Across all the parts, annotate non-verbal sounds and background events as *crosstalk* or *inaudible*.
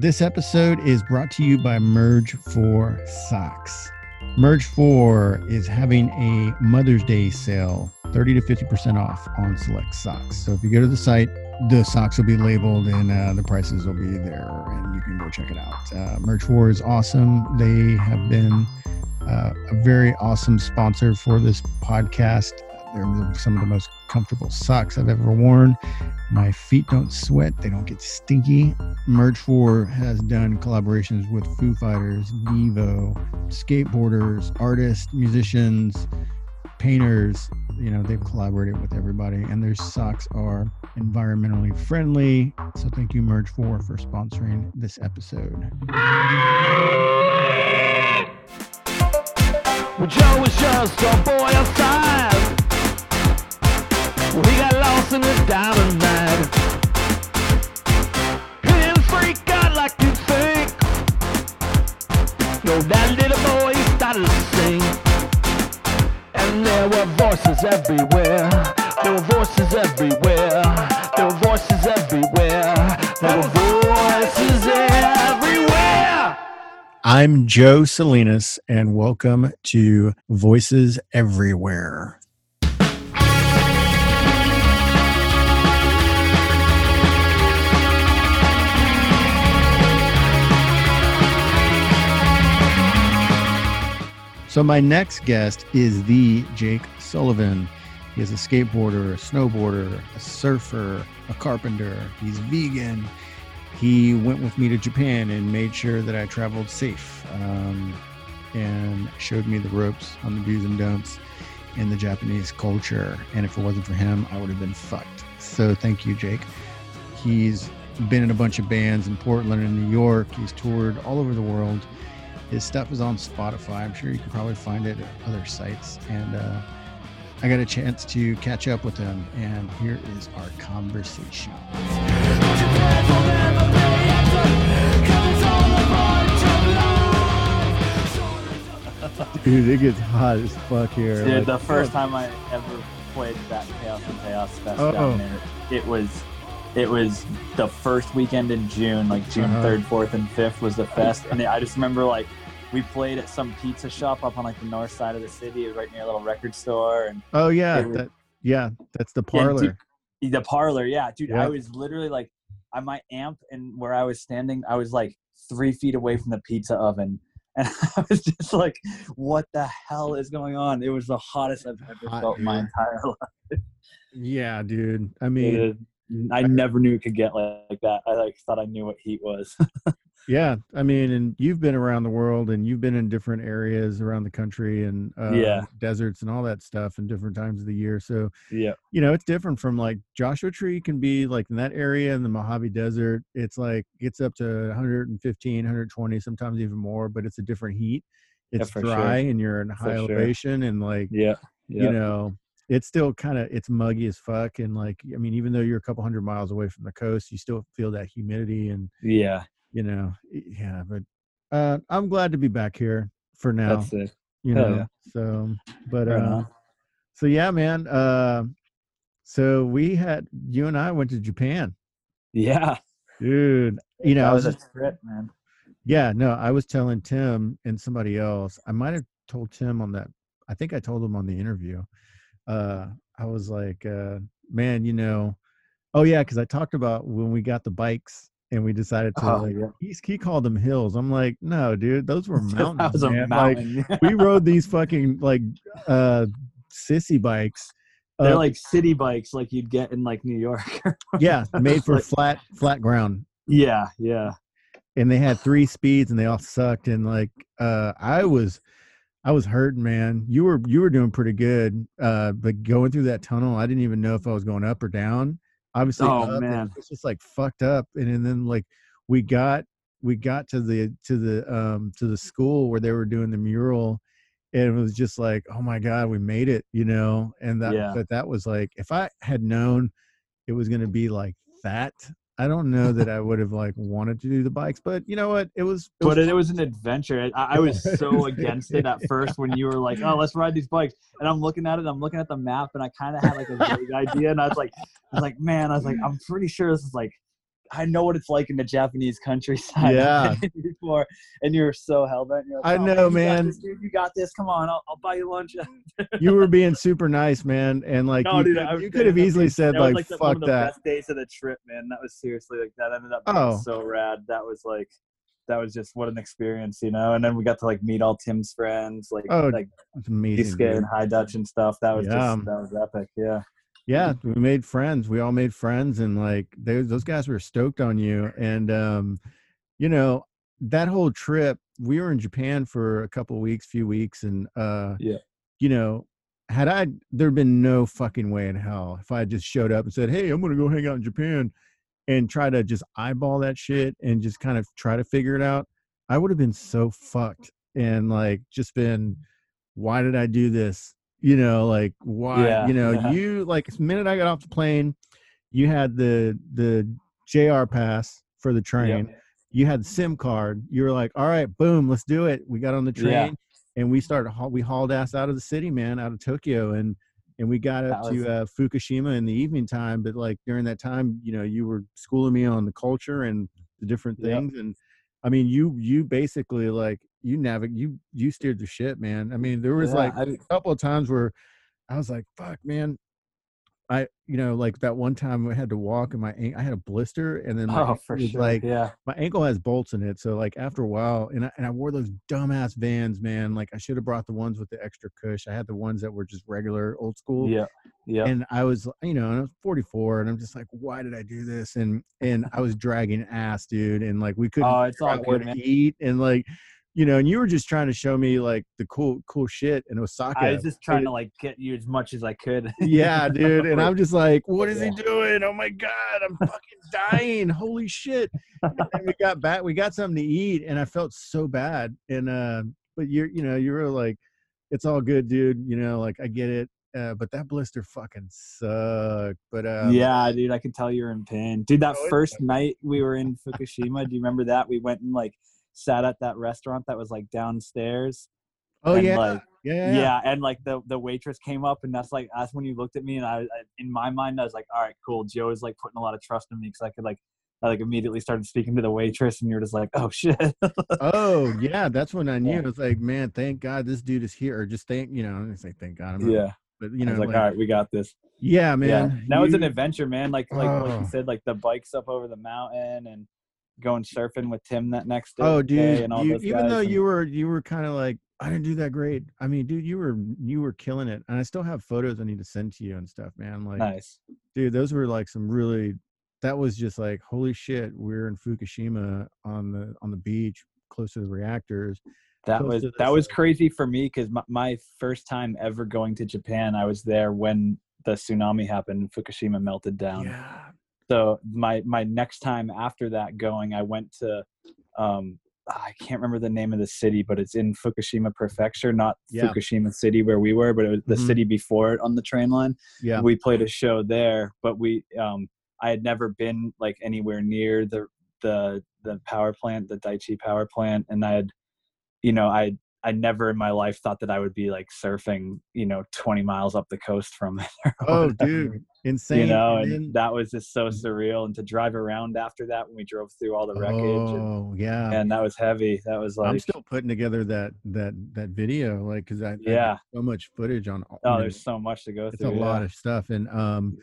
This episode is brought to you by Merge 4 Socks. Merge 4 is having a Mother's Day sale, 30 to 50% off on select socks. So if you go to the site, the socks will be labeled and uh, the prices will be there, and you can go check it out. Uh, Merge 4 is awesome. They have been uh, a very awesome sponsor for this podcast. They're some of the most comfortable socks I've ever worn. My feet don't sweat, they don't get stinky. Merge 4 has done collaborations with Foo Fighters, Devo, skateboarders, artists, musicians, painters. You know, they've collaborated with everybody, and their socks are environmentally friendly. So, thank you, Merge 4, for sponsoring this episode. Joe was just a boy. Well, he got lost in the diamond night. He didn't freak out like you think. No, that little boy started to sing. And there were voices everywhere. There were voices everywhere. There were voices everywhere. There were voices everywhere. I'm Joe Salinas, and welcome to Voices Everywhere. So, my next guest is the Jake Sullivan. He is a skateboarder, a snowboarder, a surfer, a carpenter. He's vegan. He went with me to Japan and made sure that I traveled safe um, and showed me the ropes on the do's and don'ts in the Japanese culture. And if it wasn't for him, I would have been fucked. So, thank you, Jake. He's been in a bunch of bands in Portland and New York. He's toured all over the world. His stuff is on Spotify. I'm sure you can probably find it at other sites. And uh, I got a chance to catch up with him, and here is our conversation. Dude, it gets hot as fuck here. Dude, Like, the first time I ever played that Chaos in Tejas Fest Uh-oh. down there, it was it was the first weekend in June, like June Uh-huh. third, fourth, and fifth was the fest, and I just remember like we played at some pizza shop up on like the north side of the city, it was right near a little record store, and oh yeah, was- that yeah, that's the parlor. dude, the parlor, yeah, dude. Yeah. I was literally like, I my amp and where I was standing, I was like three feet away from the pizza oven. *laughs* And I was just like, what the hell is going on? It was the hottest I've ever Hot, felt in my entire *laughs* life. yeah, dude. I mean, It- I never knew it could get like, like that. I like thought I knew what heat was. *laughs* yeah, I mean, and you've been around the world, and you've been in different areas around the country, and uh, Yeah. deserts and all that stuff, in different times of the year. So yeah. you know, it's different from like Joshua Tree can be like in that area in the Mojave Desert. It's like gets up to 115, 120, sometimes even more, but it's a different heat. Yeah, It's sure. dry and you're in high sure. elevation and like Yeah. Yeah. you know, it's still kind of it's muggy as fuck and like I mean, even though you're a couple hundred miles away from the coast, you still feel that humidity and yeah. You know, yeah. But uh, I'm glad to be back here for now. That's it. you hell know, yeah. so but uh, so yeah, man. Uh, so we had you and I went to Japan, Yeah. dude. You know, that was was a trip, man. yeah, no, I was telling Tim and somebody else. I might have told Tim on that. I think I told him on the interview. Uh, I was like, uh, man, you know, oh yeah, because I talked about when we got the bikes and we decided to Oh, like yeah. he, he called them hills. I'm like, no, dude, those were *laughs* mountains. that was a man. Like, *laughs* we rode these fucking like uh sissy bikes. They're uh, like city bikes, like you'd get in like New York. *laughs* yeah, made for like- flat flat ground. yeah. Yeah. And they had three speeds and they all sucked. And like uh I was I was hurting, man. You were you were doing pretty good. Uh but going through that tunnel, I didn't even know if I was going up or down. Obviously Oh, up, man. it's just like fucked up. And, and then like we got we got to the to the um to the school where they were doing the mural and it was just like oh my god we made it you know and that Yeah. but that was like if i had known it was going to be like that i don't know that *laughs* i would have like wanted to do the bikes but you know what it was it but was it, was an adventure. I, I *laughs* was so against it at first when you were like, "Oh, let's ride these bikes," and I'm looking at it. I'm looking at the map, and I kind of had like a vague idea, and I was like, "I was like, man, I was like, I'm pretty sure this is like I know what it's like in the Japanese countryside. *laughs* Yeah. Before, and you're so hell bent. I "Oh, know, you man. this, dude. You got this. Come on, I'll, I'll buy you lunch. *laughs* you were being super nice, man, and like No, you, dude, could- you could have easily said that was like, like "Fuck of the that." best days of the trip, man. That was seriously like that ended up being Oh. so rad. That was like that was just what an experience, you know. And then we got to like meet all Tim's friends, like Oh, like amazing. And High Dutch and stuff. That was Yeah. just that was epic. Yeah. Yeah we made friends we all made friends and like they, those guys were stoked on you and um you know that whole trip we were in japan for a couple weeks few weeks and uh Yeah. you know had i there'd been no fucking way in hell if i had just showed up and said hey i'm gonna go hang out in japan and try to just eyeball that shit and just kind of try to figure it out i would have been so fucked and like just been why did i do this you know like why Yeah, you know yeah. *laughs* you like the minute i got off the plane you had the the jr pass for the train Yep. you had the sim card you were like all right boom let's do it we got on the train Yeah. and we started we hauled ass out of the city man out of tokyo and and we got up That to uh, fukushima in the evening time but like during that time you know you were schooling me on the culture and the different Yep. things and i mean you you basically like you navigate you you steered the ship man i mean there was Yeah, like I- a couple of times where i was like fuck man I, you know, like that one time I had to walk and my, I had a blister and then my Oh, sure. like, yeah. my ankle has bolts in it. So like after a while, and I, and I wore those dumbass Vans, man. Like I should have brought the ones with the extra cush. I had the ones that were just regular old school. Yeah. Yeah. And I was, you know, and I was 44, and I'm just like, why did I do this? And and I was dragging ass, dude. And like we couldn't Oh, it's all where good, to man. eat, and like, you know, and you were just trying to show me like the cool cool shit in Osaka. I was just trying And- to like get you as much as I could. *laughs* yeah, dude. And I'm just like, what is he doing? Oh my god, I'm fucking dying. Holy shit. And we got back, we got something to eat, and I felt so bad. And uh, but you're you know, you were like, it's all good, dude. You know, like I get it. Uh, but that blister fucking sucked. But um, yeah, dude, I could tell you're in pain. Dude, that Oh, first night we were in Fukushima, do you remember that? We went and like sat at that restaurant that was like downstairs. Oh and, yeah. like, yeah. Yeah. and like the the waitress came up, and that's like that's when you looked at me, and I, I in my mind I was like, all right, cool. Joe is like putting a lot of trust in me because I could like I like immediately started speaking to the waitress, and you're just like, oh *laughs* shit. Oh yeah, that's when I knew. Yeah. It was like, man, thank God this dude is here. Or just thank you know, I say thank God. I'm not- yeah, But you I know, like, like, all right, we got this. yeah, yeah, man. that was an adventure, man. Like like like Oh. you said, like the bikes up over the mountain and going surfing with Tim that next oh, day. Oh, dude! and all you- even though and- you were you were kind of like I didn't do that great. I mean, dude, you were you were killing it, and I still have photos I need to send to you and stuff, man. Like, nice. dude, those were like some really. That was just like holy shit. We're in Fukushima on the on the beach, close to the reactors. That was that was crazy for me because my, my first time ever going to Japan, I was there when the tsunami happened and Fukushima melted down. Yeah, So my my next time after that going, I went to um I can't remember the name of the city, but it's in Fukushima Prefecture, not Yeah. Fukushima City where we were, but it was the Mhm. city before it on the train line. yeah, we played a show there but we um i had never been like anywhere near the the the power plant the daiichi power plant and i had you know i i never in my life thought that i would be like surfing you know 20 miles up the coast from *laughs* or Oh, dude, insane. you know and and then- that was just so surreal and to drive around after that when we drove through all the wreckage and, oh yeah. and that was heavy that was like I'm still putting together that that that video, like, because I I Yeah. so much footage on. oh you know, there's so much to go it's through a yeah. lot of stuff and um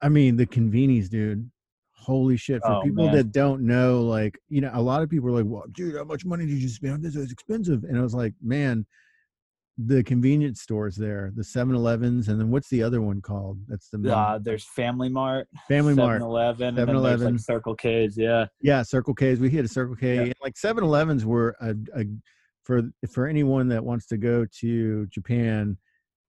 i mean the convenies, dude holy shit for Oh, people man. that don't know like you know a lot of people are like well dude how much money did you spend on this is expensive and i was like man the convenience stores there the 7-elevens and then what's the other one called that's the main- uh, there's family mart family mart 7-Eleven, and then there's 7-Eleven. like circle k's yeah yeah circle k's we hit a circle k Yeah. and like 7-elevens were a, a for for anyone that wants to go to japan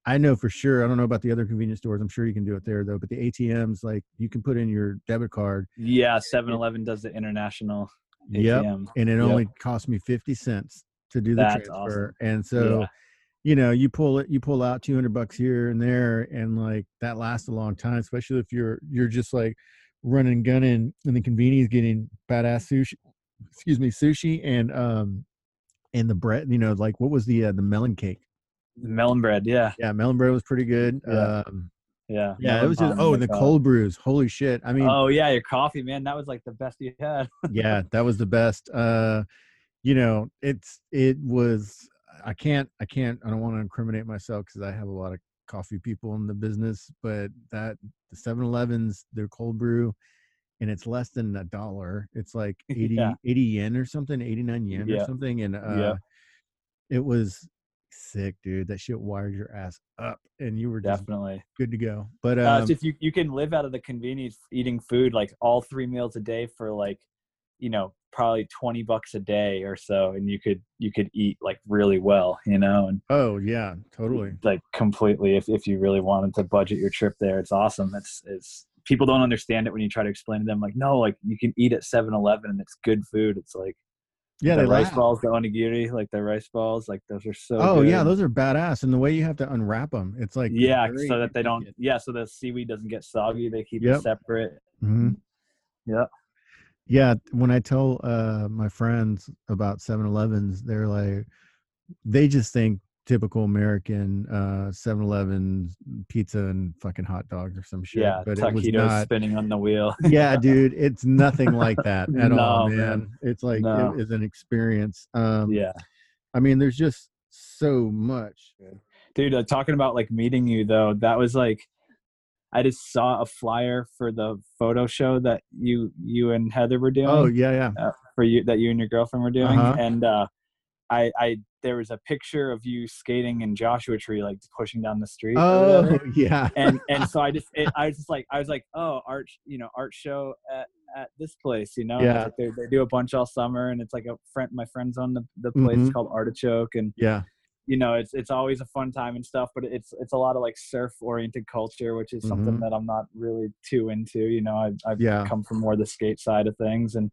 i know for sure i don't know about the other convenience stores i'm sure you can do it there though but the atms like you can put in your debit card Yeah, 7-Eleven does the international Yep. ATM. and it Yep. only cost me 50 cents to do the That's transfer and so Yeah. You know you pull it you pull out 200 bucks here and there and like that lasts a long time especially if you're you're just like running gunning and the convenience getting badass sushi excuse me sushi and um and the bread you know like what was the uh, the melon cake The melon bread, yeah. yeah melon bread was pretty good Yeah. um Yeah. Yeah, it was just oh, and the cold brews. Holy shit! I mean, Oh yeah, your coffee, man. That was like the best you had. yeah, that was the best. Uh, you know, it's it was. I can't. I can't. I don't want to incriminate myself because I have a lot of coffee people in the business, but that the 7-Elevens, their cold brew, and it's less than a dollar. It's like *laughs* 80, Yeah. 80 yen or something, 89 yen or something. And uh Yeah. it was sick, dude. That shit wired your ass up and you were Definitely. good to go. But Uh, um it's just you, you can live out of the convenience eating food like all three meals a day for like, you know, probably 20 bucks a day or so. And you could, you could eat like really well, you know, and oh yeah, totally. like completely, if, if you really wanted to budget your trip there, it's awesome. It's, it's, people don't understand it when you try to explain to them like, no, like you can eat at 7 Eleven and it's good food. It's like, Yeah, the rice laugh. balls, the onigiri, like the rice balls, like those are so. Oh yeah, those are badass. And the way you have to unwrap them, it's like yeah, so that they don't. Yeah, so the seaweed doesn't get soggy. They keep Yep. it separate. mm-hmm. Yeah. Yeah, when I tell uh my friends about 7-Elevens, they're like they just think typical American uh 7-Eleven pizza and fucking hot dogs or some shit. Yeah, but it was taquitos not spinning on the wheel. yeah, *laughs* dude, it's nothing like that *laughs* at all, No, man. man. It's like No. it is an experience. Um yeah, I mean, there's just so much. dude. Uh, talking about like meeting you though, that was like, I just saw a flyer for the photo show that you you and Heather were doing. Oh, yeah, yeah. for you that you and your girlfriend were doing, Uh-huh. and uh, I I there was a picture of you skating in Joshua Tree, like pushing down the street. Oh, *laughs* yeah. and and *laughs* so I just it, I was just like I was like oh art you know art show at, at this place you know Yeah. like they, they do a bunch all summer and it's like a friend my friends on the the place Mhm. called Artichoke and Yeah. You know it's it's always a fun time and stuff but it's it's a lot of like surf oriented culture which is something Mhm. that I'm not really too into you know I've, I've Yeah. come from more the skate side of things and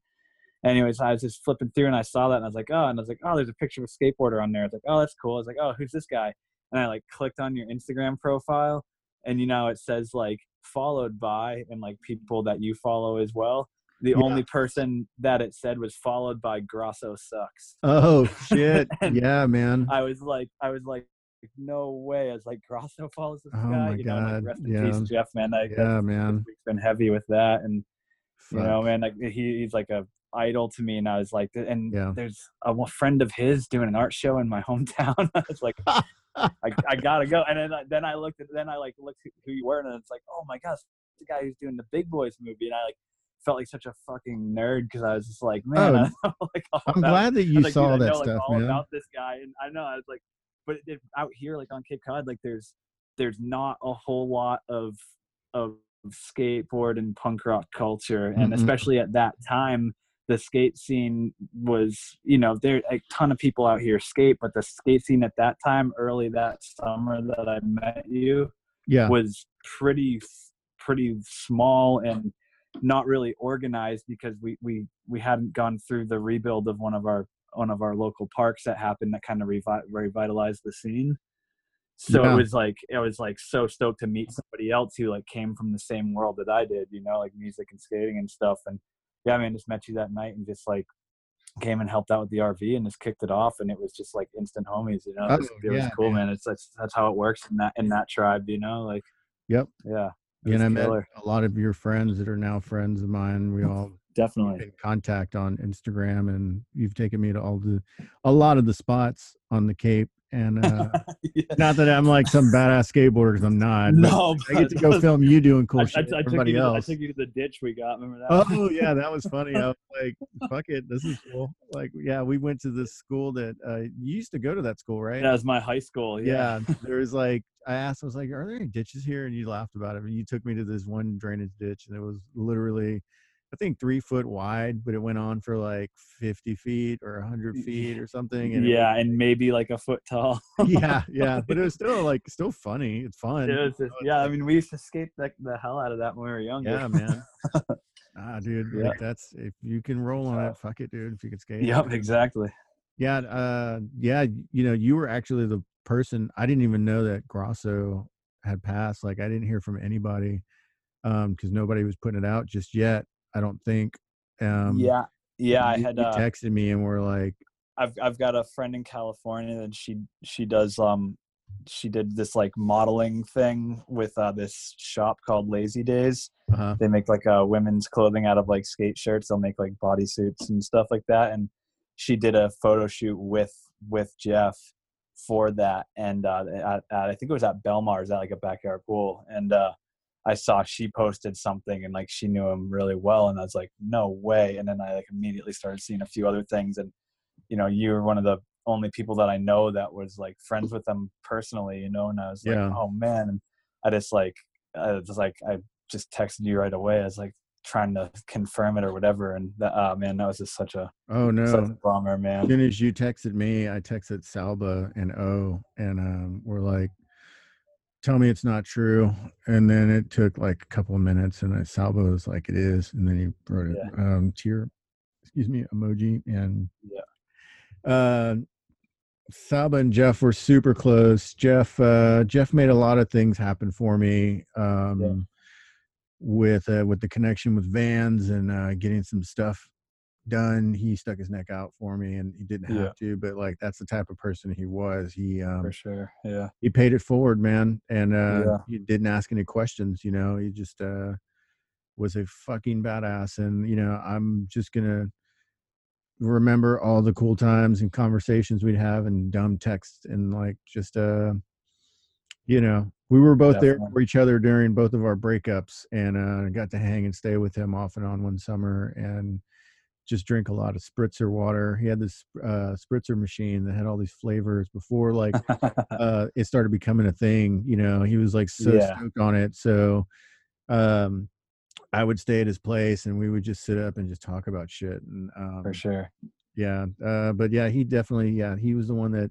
anyways I was just flipping through and I saw that and I was like oh and I was like oh there's a picture of a skateboarder on there I was like oh that's cool I was like oh who's this guy and I like clicked on your Instagram profile and you know it says like followed by and like people that you follow as well the Yeah. only person that it said was followed by Grosso sucks Oh *laughs* shit. Yeah, man. I was like, I was like, no way. I was like, Grosso follows this Oh guy. my you know, God, like, rest in yeah. peace, Jeff, man. Like, Yeah, man. We've been heavy with that, and you know, man, like he, he's like a idol to me, and I was like, and Yeah. there's a friend of his doing an art show in my *laughs* hometown. I was like, *laughs* I, I gotta go, and then I, then I looked at, then I like looked who you were, and it's like, oh my gosh, the guy who's doing the Big Boys movie, and I like felt like such a fucking nerd because I was just like, man, Oh, *laughs* like all I'm about- glad that you like, saw that know, like, stuff, all man. about this guy, and I know I was like, but it, out here, like on Cape Cod, like there's there's not a whole lot of of skateboard and punk rock culture, and Mm-mm. especially at that time, the skate scene was, you know, there a ton of people out here skate, but the skate scene at that time, early that summer that I met you, Yeah. was pretty pretty small and not really organized because we we we hadn't gone through the rebuild of one of our one of our local parks that happened that kind of revi- revitalized the scene. So Yeah. it was like it was like so stoked to meet somebody else who like came from the same world that i did you know like music and skating and stuff. And yeah i mean just met you that night and just like came and helped out with the rv and just kicked it off. And it was just like instant homies you know? It oh, was, Oh, it was cool man. man. It's that's that's how it works in that in that tribe you know? Like Yep. yeah And I met a lot of your friends that are now friends of mine. We all definitely in contact on Instagram, and you've taken me to all the, a lot of the spots on the Cape. And uh, *laughs* Yeah. not that I'm like some badass skateboarder, because I'm not. but no I get to go film you doing cool I, I, shit. I with took you everybody to, I took you to the ditch we got remember that Oh yeah, that was funny. I was like, *laughs* "Fuck it, this is cool." Like, yeah, we went to this school that uh, you used to go to that school, right? that was my high school yeah, yeah. *laughs* There was like, I asked, I was like, "Are there any ditches here?" And you laughed about it. And you took me to this one drainage ditch, and it was literally, I think, three foot wide, but it went on for like fifty feet or hundred feet or something. And yeah and maybe like a foot tall *laughs* yeah, *laughs* yeah. But it was still like still funny. It's fun. It was just- you know, it's yeah i mean we used to skate the, the hell out of that when we were younger Yeah, man. *laughs* ah, dude. Yeah. Like that's if you can roll on it, fuck it, dude. If you can skate. yep exactly Yeah, uh, yeah. You know, you were actually the person. I didn't even know that Grosso had passed. Like, I didn't hear from anybody um because nobody was putting it out just yet. I don't think. Um, yeah yeah i had you uh, texted me and we're like, I've I've got a friend in California and she she does um she did this like modeling thing with uh, this shop called Lazy Days. Uh-huh. They make like uh, women's clothing out of like skate shirts. They'll make like bodysuits and stuff like that. And she did a photo shoot with with Jeff for that. And uh, at, at, I think it was at Belmar's at like a backyard pool. And uh, I saw she posted something and like she knew him really well. And I was like, no way. And then I like immediately started seeing a few other things. And you know, you were one of the only people that I know that was like friends with them personally, you know, and I was like, Yeah. oh man, and I just like, I was like, I just texted you right away. I was like trying to confirm it or whatever, and that, uh, man, that was just such a Oh such a no. bummer, As man. soon as you texted me, I texted Salba and O, and um, we're like, "Tell me it's not true." And then it took like a couple of minutes, and I, Salba was like, "It is," and then he wrote it Yeah. um, tear, excuse me, emoji, and Yeah. Uh, Salba and Jeff were super close. Jeff, uh, Jeff made a lot of things happen for me. Um, with uh, with the connection with Vans and uh, getting some stuff done. He stuck his neck out for me, and he didn't have Yeah. to, but like that's the type of person he was. He um, For sure, yeah, he paid it forward, man, and uh, Yeah. he didn't ask any questions. You know, he just uh, was a fucking badass, and you know, I'm just gonna remember all the cool times and conversations we'd have and dumb texts and like just uh you know we were both there for each other during both of our breakups and uh got to hang and stay with him off and on one summer and just drink a lot of spritzer water he had this uh spritzer machine that had all these flavors before like *laughs* uh it started becoming a thing you know he was like so Yeah. stoked on it so um i would stay at his place and we would just sit up and just talk about shit and um for sure. yeah uh but yeah he definitely yeah he was the one that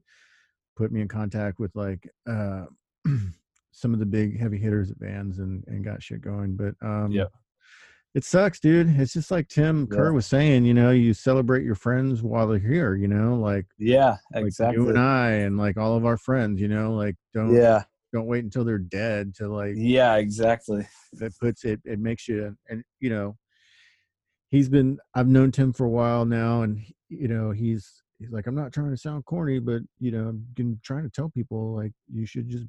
put me in contact with like uh *clears throat* some of the big heavy hitters at vans and and got shit going but um Yep. It sucks dude it's just like tim kerr was saying you know you celebrate your friends while they're here you know like, Yeah, like exactly. you and i and like all of our friends you know like don't yeah, don't wait until they're dead to like yeah, exactly. that puts it it makes you and you know he's been i've known tim for a while now and you know he's he's like i'm not trying to sound corny but you know i'm trying to tell people like you should just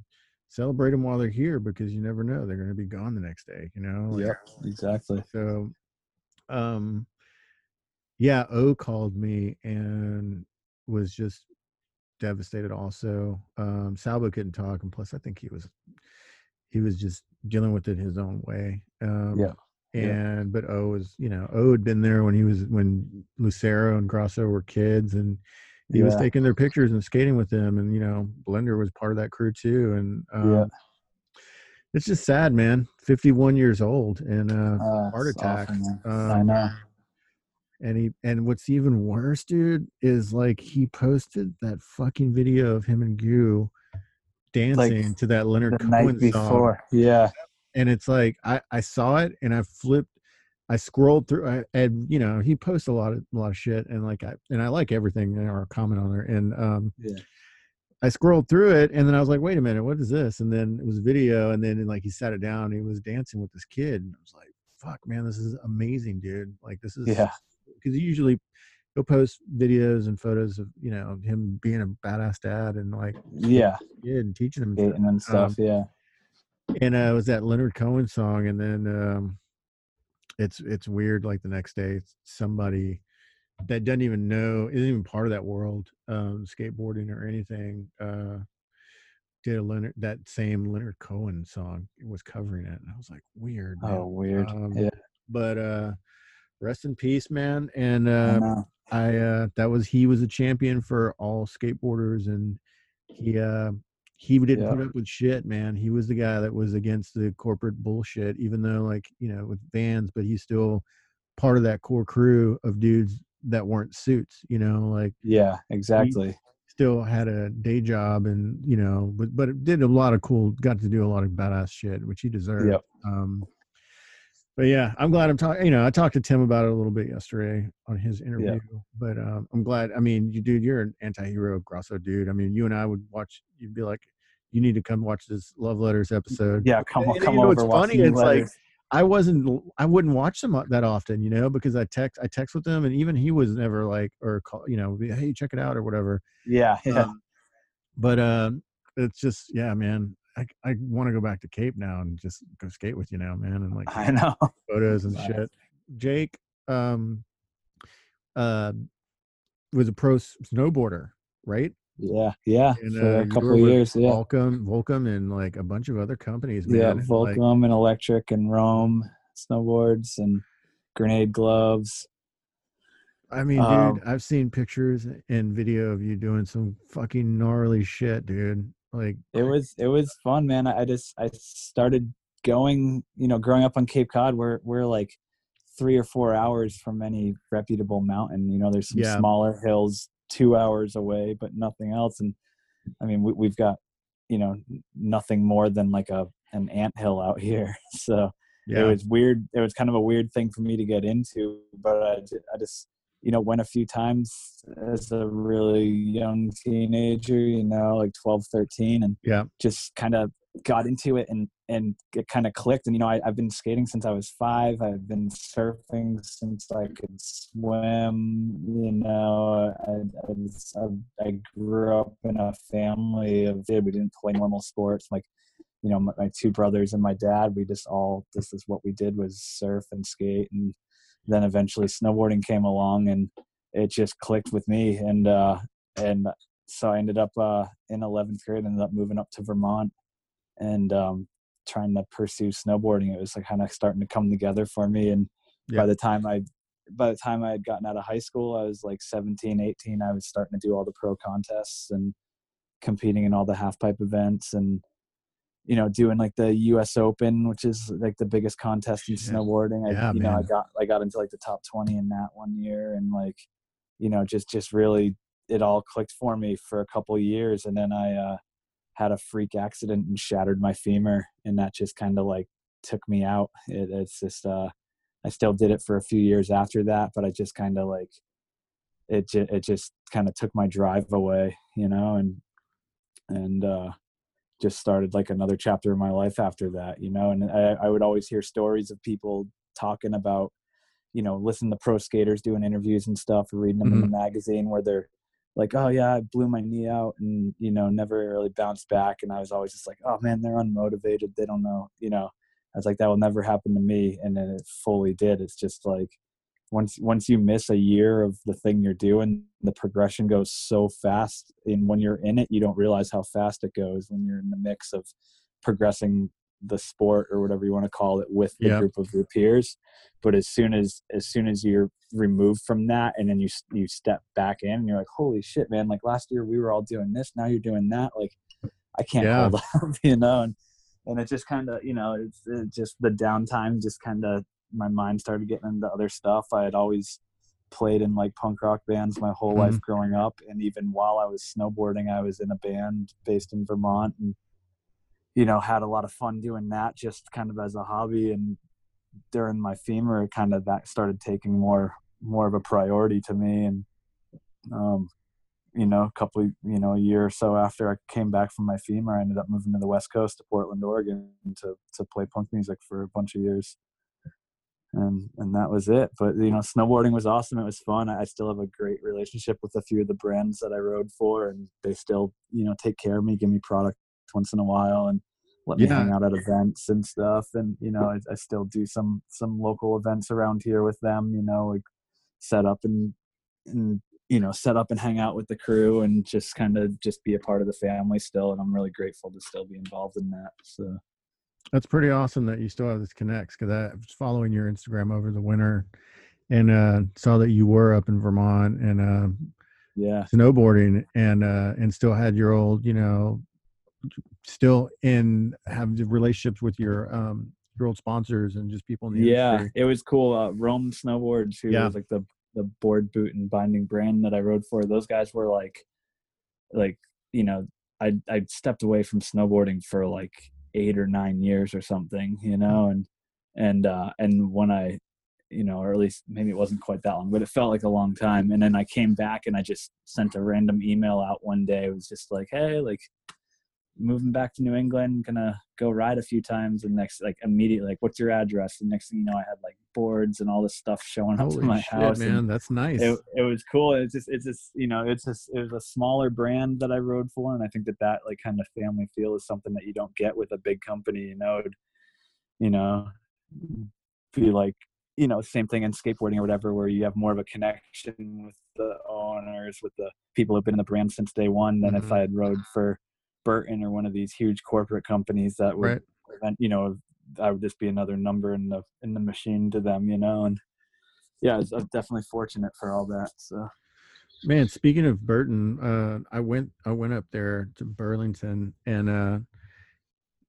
celebrate them while they're here because you never know they're going to be gone the next day you know Yep, exactly. so um yeah o called me and was just devastated also um salba couldn't talk and plus i think he was he was just dealing with it his own way um Yeah, yeah. and but o was you know o had been there when he was when lucero and grosso were kids and he was taking their pictures and skating with them and you know blender was part of that crew too and um, Yeah. it's just sad man 51 years old and uh Uh, heart attack. awful, man. I Um, know. and he and what's even worse, dude, is like he posted that fucking video of him and Goo dancing to that Leonard The Cohen night song. before. Yeah, And it's like I I saw it and I flipped I scrolled through I and you know, he posts a lot of a lot of shit and like I and I like everything or comment on there and um Yeah. I scrolled through it and then I was like, wait a minute, what is this? And then it was video and then like he sat it down, he was dancing with this kid and I was like, fuck man, this is amazing, dude. Like this is yeah, because he usually he'll post videos and photos of you know him being a badass dad and like yeah. kid and teaching him and stuff. Stuff. yeah, and uh, it was that Leonard Cohen song and then um it's it's weird like the next day somebody that doesn't even know isn't even part of that world um skateboarding or anything uh did a Leonard that same Leonard Cohen song was covering it and I was like weird man. Oh, weird. Um, yeah, but uh rest in peace man and I uh know. I uh that was he was a champion for all skateboarders and he uh he didn't Yeah. put up with shit, man. He was the guy that was against the corporate bullshit, even though like, you know, with vans, but he's still part of that core crew of dudes that weren't suits, you know, like Yeah, exactly. still had a day job and, you know, but but it did a lot of cool got to do a lot of badass shit, which he deserved. Yep. Um but yeah, I'm glad I'm talking. You know, I talked to Tim about it a little bit yesterday on his interview. But um, I'm glad. I mean, you dude, you're an anti-hero Grosso dude. I mean, you and I would watch. You'd be like, you need to come watch this Love Letters episode. Yeah, come And come you know, over. it's funny, it's like- I wasn't. I wouldn't watch them that often, you know, because I text. I text with him, and even he was never like, or call, you know, hey, check it out or whatever. yeah, *laughs* yeah, Um, but um, it's just yeah, man. I I want to go back to Cape now and just go skate with you now, man, and like I know. *laughs* photos and Nice. shit. Jake, um, uh, was a pro snowboarder, right? Yeah, yeah. And, for uh, a couple of years, yeah. Volcom, Volcom, and like a bunch of other companies, man. yeah, and, like, Volcom and Electric and Rome snowboards and grenade gloves. I mean, dude, Um, I've seen pictures and video of you doing some fucking gnarly shit, dude. Like, It was it was fun, man. I just I started going, you know, growing up on Cape Cod, we're we're like three or four hours from any reputable mountain. You know, there's some Yeah. smaller hills two hours away, but nothing else. And I mean, we, we've got you know nothing more than like a an ant hill out here. *laughs* So yeah, it was weird. It was kind of a weird thing for me to get into, but I, I just, you know, went a few times as a really young teenager, you know, like 12, 13, and yeah, just kind of got into it and, and it kind of clicked. And, you know, I, I've been skating since I was five. I've been surfing since I could swim, you know, I, I, was- I, I grew up in a family of, we didn't play normal sports. Like, you know my, my two brothers and my dad we just all this is what we did was surf and skate and then eventually snowboarding came along and it just clicked with me. And uh and so i ended up uh in 11th grade ended up moving up to vermont and um trying to pursue snowboarding. It was like kind of starting to come together for me. And Yeah. by the time i by the time i had gotten out of high school i was like 17 18 i was starting to do all the pro contests and competing in all the half pipe events and you know doing like the US Open which is like the biggest contest in snowboarding. I Yeah, you know I got I got into like the top 20 in that one year and like you know just just really it all clicked for me for a couple years and then I uh had a freak accident and shattered my femur and that just kind of like took me out. It, it's just uh I still did it for a few years after that but I just kind of like it ju- it just kind of took my drive away you know and and uh just started like another chapter of my life after that you know and I, I would always hear stories of people talking about you know listen to pro skaters doing interviews and stuff or reading them in the mm-hmm. magazine where they're like oh yeah i blew my knee out and you know never really bounced back and i was always just like oh man they're unmotivated they don't know you know? I was like that will never happen to me and then it fully did it's just like once once you miss a year of the thing you're doing the progression goes so fast and when you're in it you don't realize how fast it goes when you're in the mix of progressing the sport or whatever you want to call it with the Yep. group of your peers but as soon as as soon as you're removed from that and then you you step back in and you're like holy shit man like last year we were all doing this now you're doing that like i can't Yeah. hold *laughs* up you know and and it just kind of you know it's it just the downtime just kind of my mind started getting into other stuff. I had always played in like punk rock bands my whole life growing up and even while i was snowboarding i was in a band based in vermont and you know had a lot of fun doing that just kind of as a hobby and during my femur kind of that started taking more more of a priority to me and um you know a couple you know a year or so after i came back from my femur i ended up moving to the west coast to portland oregon to to play punk music for a bunch of years and and that was it. But you know snowboarding was awesome. It was fun. I still have a great relationship with a few of the brands that i rode for and they still you know take care of me give me product once in a while and let me hang out at events and stuff. And you know I, I still do some some local events around here with them you know like set up and and you know set up and hang out with the crew and just kind of just be a part of the family still and i'm really grateful to still be involved in that so That's pretty awesome that you still have this connects because I was following your Instagram over the winter and uh, saw that you were up in Vermont and uh, yeah snowboarding and uh, and still had your old, you know, still in have the relationships with your um your old sponsors and just people in the yeah industry. it was cool uh rome snowboards who Yeah. was like the the board boot and binding brand that i rode for those guys were like like you know i i stepped away from snowboarding for like eight or nine years or something you know and and uh and when i you know or at least maybe it wasn't quite that long but it felt like a long time and then i came back and i just sent a random email out one day. It was just like hey like moving back to New England, gonna go ride a few times. And next, like immediately, like, what's your address? The next thing you know, I had like boards and all this stuff showing up Holy to my shit, house. and man. That's nice. It, it was cool. It's just, it's just, you know, it's just, it was a smaller brand that I rode for, and I think that that like kind of family feel is something that you don't get with a big company. You know, you know, be like, you know, same thing in skateboarding or whatever, where you have more of a connection with the owners, with the people who've been in the brand since day one, than Mhm. if I had rode for Burton or one of these huge corporate companies that would Right. prevent, you know, I would just be another number in the in the machine to them, you know. And yeah, I was definitely fortunate for all that. So Man, speaking of Burton, uh, I went I went up there to Burlington and uh,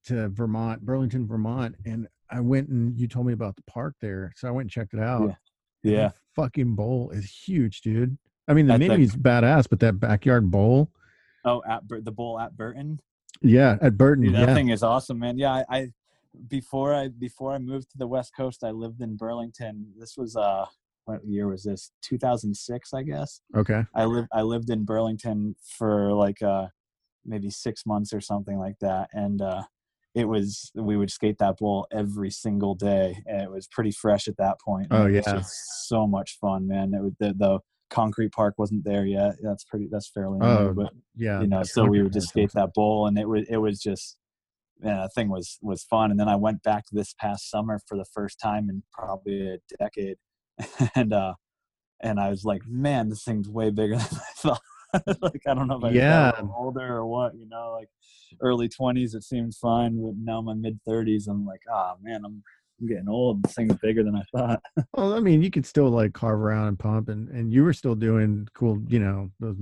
to Vermont, Burlington, Vermont, and I went and you told me about the park there, so I went and checked it out. and yeah, fucking bowl is huge, dude. I mean, the That's a- mini's badass, but that backyard bowl, oh, at Bur- the bowl at Burton, yeah, at Burton, Dude, that yeah, thing is awesome, man. Yeah, I, I before I before I moved to the West Coast, I lived in Burlington. This was uh, what year was this? 2006, I guess. okay, I lived I lived in Burlington for like uh maybe six months or something like that, and uh, it was we would skate that bowl every single day, and it was pretty fresh at that point. Oh, yeah. so much fun, man. It was the, the concrete park wasn't there yet. That's pretty. That's fairly new, Oh, but yeah. you know, so we would just skate that bowl, and it was it was just. Yeah, that thing was was fun, and then I went back this past summer for the first time in probably a decade, *laughs* and uh, and I was like, man, this thing's way bigger *laughs* than I thought. *laughs* like I don't know if Yeah. older or what, you know, like early twenties it seems fine, but now my mid thirties I'm like, ah man, I'm I'm getting old. This thing's bigger than I thought. *laughs* Well, I mean, you could still like carve around and pump, and and you were still doing cool, you know, those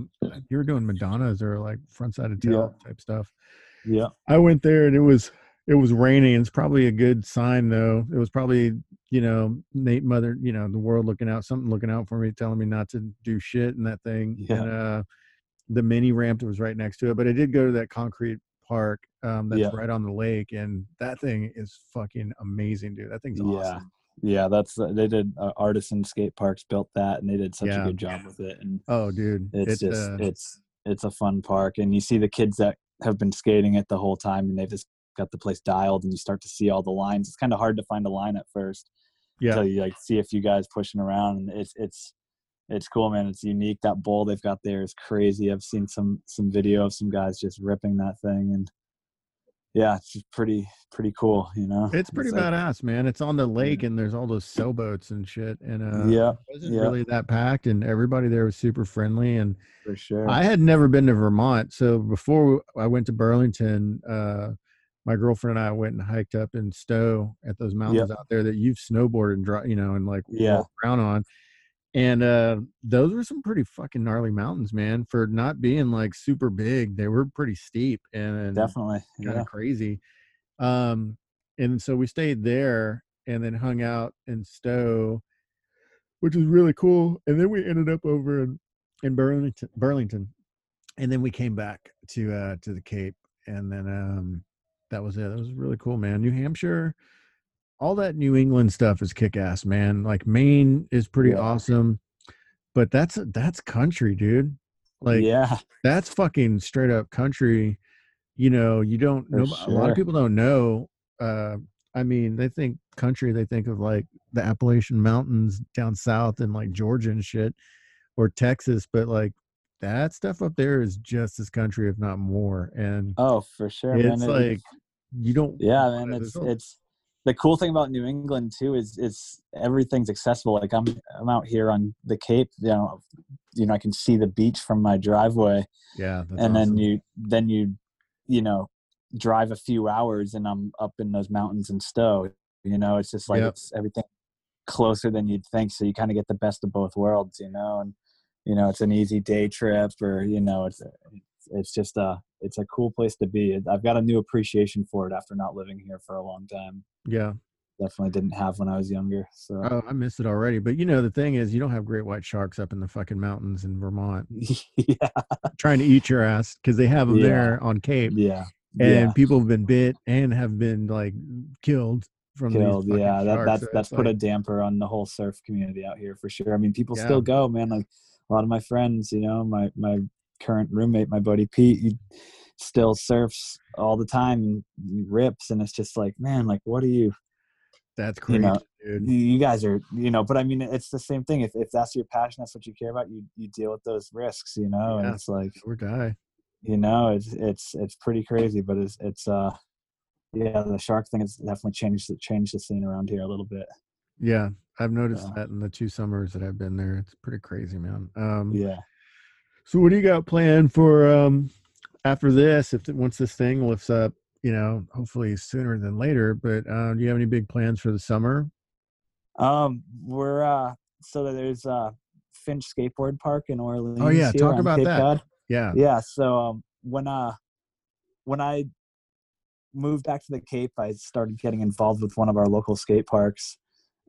you were doing Madonnas or like front side of tail type stuff. yeah. I went there and it was it was raining. It's probably a good sign though. It was probably you know Nate mother, you know, the world looking out, something looking out for me, telling me not to do shit and that thing. Yeah. And uh, the mini ramp that was right next to it, but I did go to that concrete park um, that's Yeah. right on the lake, and that thing is fucking amazing, dude. That thing's awesome. Yeah, yeah. that's uh, they did uh, artisan skate parks built that and they did such Yeah. a good job with it and Oh, dude, it's, just uh, it's it's a fun park and you see the kids that have been skating it the whole time and they've just got the place dialed and you start to see all the lines it's kind of hard to find a line at first yeah, until you like see a few guys pushing around and it's it's it's cool man it's unique that bowl they've got there is crazy i've seen some some video of some guys just ripping that thing and yeah it's just pretty pretty cool you know it's pretty like- badass, man. It's on the lake, and there's all those sailboats and shit, and uh, Yeah, it wasn't yeah. really that packed, and everybody there was super friendly, and for sure I had never been to Vermont, so before I went to Burlington, uh, my girlfriend and I went and hiked up in Stowe at those mountains out there that you've snowboarded and dri you know, and like Yeah. walked around on. And uh, those were some pretty fucking gnarly mountains, man. For not being like super big, they were pretty steep and definitely kind of yeah crazy. Um, and so we stayed there and then hung out in Stowe, which was really cool. And then we ended up over in, in Burlington, Burlington, and then we came back to uh to the Cape, and then um that was it. That was really cool, man. New Hampshire, all that New England stuff is kick ass, man. Like Maine is pretty Yeah. awesome, but that's that's country, dude. Like yeah that's fucking straight up country. You know, you don't know. A lot of people don't know. Uh, I mean, they think country. They think of like the Appalachian Mountains down south and like Georgia and shit, or Texas. But like that stuff up there is just as country, if not more. And oh for sure it's man like you don't. yeah man it's it's the cool thing about new england too is it's everything's accessible like i'm i'm out here on the cape you know you know i can see the beach from my driveway yeah. That's and then you then you you know drive a few hours and i'm up in those mountains in stowe you know it's just like Yep. it's everything closer than you'd think so you kind of get the best of both worlds you know and you know it's an easy day trip or you know it's it's just a it's a cool place to be i've got a new appreciation for it after not living here for a long time yeah. definitely didn't have when i was younger so Oh, I miss it already. But you know, the thing is, you don't have great white sharks up in the fucking mountains in Vermont *laughs* yeah trying to eat your ass because they have them Yeah. there on Cape. yeah and yeah people have been bit and have been like killed from killed. Yeah, that, sharks. that's So that's put a damper on the whole surf community out here for sure. I mean, people Yeah. still go, man. Like a lot of my friends, you know, my my current roommate, my buddy Pete, he, still surfs all the time and rips and it's just like man like what are you That's You crazy, know, dude. you guys are you know but i mean it's the same thing if, if that's your passion that's what you care about you you deal with those risks you know and it's like Or die. you know it's it's it's pretty crazy but it's it's uh yeah the shark thing has definitely changed the changed the scene around here a little bit Yeah, I've noticed Yeah. that in the two summers that I've been there. It's pretty crazy, man. Um, yeah So what do you got planned for um after this? If once this thing lifts up, you know, hopefully sooner than later. But uh, do you have any big plans for the summer? um we're uh so there's uh finch skateboard park in orleans Oh, yeah, talk about Cape that. Yeah. yeah so um when uh when i moved back to the cape i started getting involved with one of our local skate parks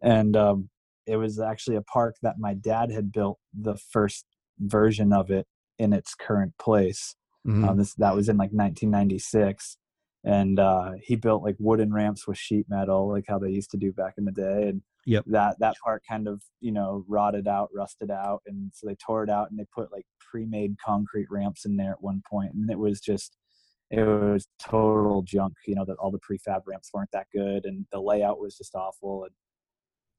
and um it was actually a park that my dad had built the first version of it in its current place Mhm. um, this that was in like 1996 and uh he built like wooden ramps with sheet metal like how they used to do back in the day and Yep. that that part kind of you know rotted out rusted out and so they tore it out and they put like pre-made concrete ramps in there at one point and it was just it was total junk you know that all the prefab ramps weren't that good and the layout was just awful and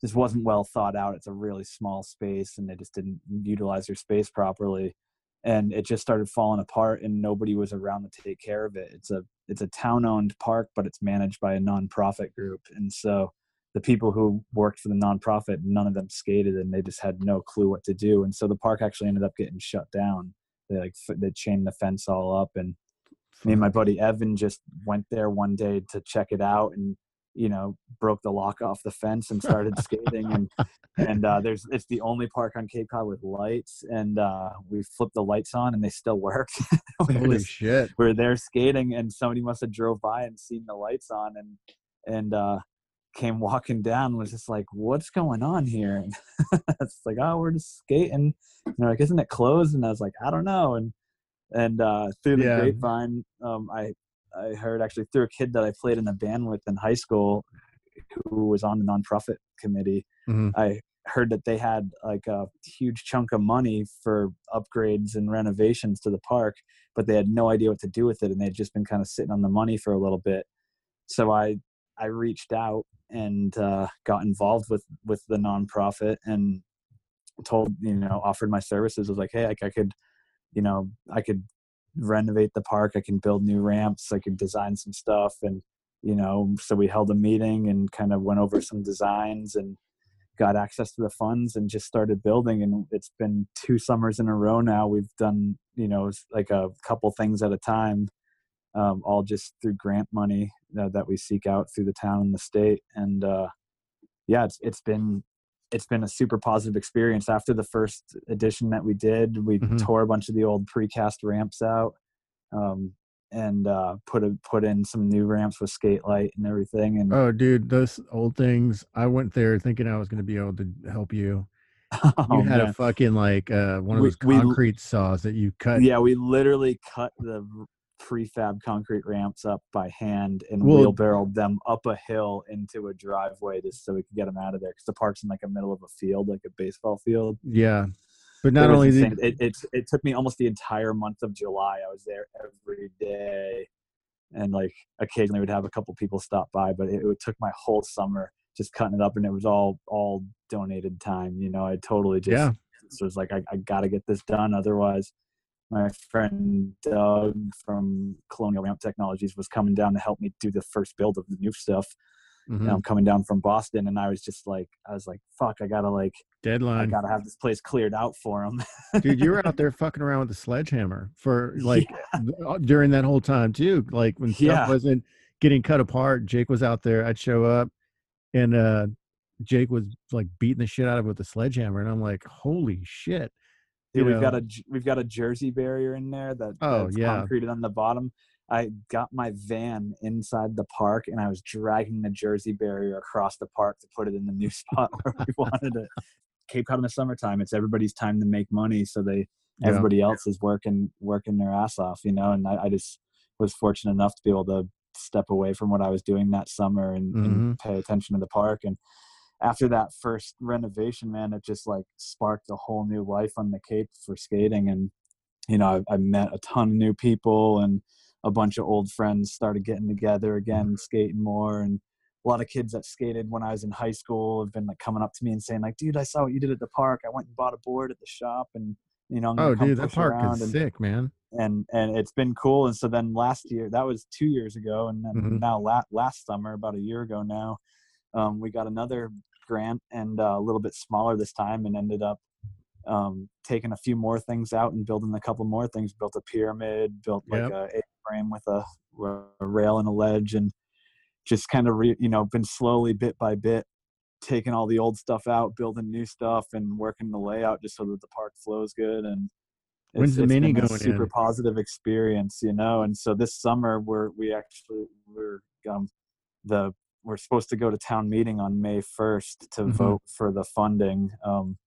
just wasn't well thought out. It's a really small space and they just didn't utilize their space properly. And it just started falling apart and nobody was around to take care of it. It's a it's a town owned park but it's managed by a nonprofit group. And so the people who worked for the nonprofit none of them skated and they just had no clue what to do. And so the park actually ended up getting shut down. They like they chained the fence all up and me and my buddy Evan just went there one day to check it out and you know broke the lock off the fence and started *laughs* skating and and uh, there's it's the only park on Cape Cod with lights and uh, we flipped the lights on and they still worked. *laughs* we, Holy just- shit. we were there skating and somebody must have drove by and seen the lights on and and uh, came walking down was just like what's going on here and *laughs* it's like oh we're just skating and they're like isn't it closed and I was like I don't know and and uh, through the Yeah. grapevine um, I I heard actually through a kid that I played in the band with in high school who was on the nonprofit committee Mhm. I heard that they had like a huge chunk of money for upgrades and renovations to the park, but they had no idea what to do with it, and they'd just been kind of sitting on the money for a little bit. So I I reached out and uh, got involved with with the nonprofit and told you know offered my services. I was like, hey, like I could, you know, I could renovate the park. I can build new ramps. I can design some stuff and you know so we held a meeting and kind of went over some designs and got access to the funds and just started building and it's been two summers in a row now we've done you know like a couple things at a time um, all just through grant money uh, that we seek out through the town and the state and uh, yeah it's it's been it's been a super positive experience after the first edition that we did we Mhm. tore a bunch of the old precast ramps out um, and uh, put a, put in some new ramps with skate light and everything and Oh, dude, those old things. I went there thinking I was going to be able to help you. *laughs* You oh, had man. a fucking like uh, one of We- those we concrete saws that you cut. yeah we literally cut the prefab concrete ramps up by hand and Well- wheelbarrowed them up a hill into a driveway just so we could get them out of there because the park's in like the middle of a field like a baseball field Yeah. But not only it, it, it took me almost the entire month of july i was there every day and like occasionally would have a couple people stop by but it, it took my whole summer just cutting it up and it was all all donated time you know i totally just Yeah. was like I, I gotta get this done otherwise my friend doug from colonial ramp technologies was coming down to help me do the first build of the new stuff Mhm. and i'm coming down from boston and i was just like i was like fuck i gotta like deadline. i gotta have this place cleared out for him *laughs* dude you were out there fucking around with the sledgehammer for like uh, during that whole time too like when stuff Yeah. wasn't getting cut apart jake was out there i'd show up and uh jake was like beating the shit out of it with a sledgehammer and i'm like holy shit Yeah, we've got a we've got a jersey barrier in there that Oh, that's yeah. concreted on the bottom. I got my van inside the park and I was dragging the jersey barrier across the park to put it in the new *laughs* spot where we wanted it. Cape Cod in the summertime, it's everybody's time to make money, so they Yeah. everybody else is working working their ass off, you know. And I, I just was fortunate enough to be able to step away from what I was doing that summer and, Mhm. and pay attention to the park. And after that first renovation, man, it just like sparked a whole new life on the Cape for skating. And you know, I, I met a ton of new people and a bunch of old friends started getting together again, skating more, and a lot of kids that skated when I was in high school have been like coming up to me and saying like, "Dude, I saw what you did at the park. I went and bought a board at the shop, and you know, Oh, dude, that park is and, sick, man. and and it's been cool. And so then last year, that was two years ago, and then Mhm. now la- last summer, about a year ago now, um, we got another grant and uh, a little bit smaller this time, and ended up um, taking a few more things out and building a couple more things. Built a pyramid, built like Yep. a A-frame with a, a rail and a ledge, and just kind of re, you know been slowly bit by bit taking all the old stuff out, building new stuff, and working the layout just so that the park flows good. And When's the mini been a going super in? positive experience, you know. And so this summer we're we actually we're um the we're supposed to go to town meeting on May first to Mhm. vote for the funding. Um,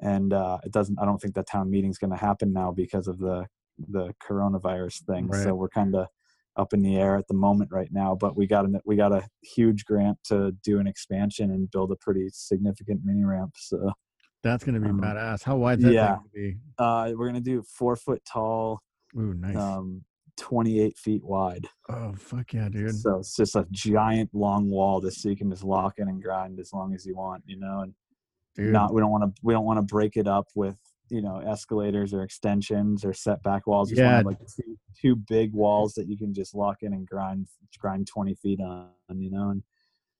and uh, it doesn't. I don't think the town meeting's going to happen now because of the the coronavirus thing. Right. So we're kind of up in the air at the moment right now. But we got an we got a huge grant to do an expansion and build a pretty significant mini ramp. So That's gonna be Um, badass. How wide is that yeah. gonna be? uh, we're gonna do four foot tall, Ooh, nice. um, twenty eight feet wide. oh, fuck yeah, dude. So it's just a giant long wall just so you can just lock in and grind as long as you want, you know. And Dude, not we don't want to we don't want to break it up with you know escalators or extensions or setback walls. Yeah. like two, two big walls that you can just lock in and grind grind twenty feet on, you know. And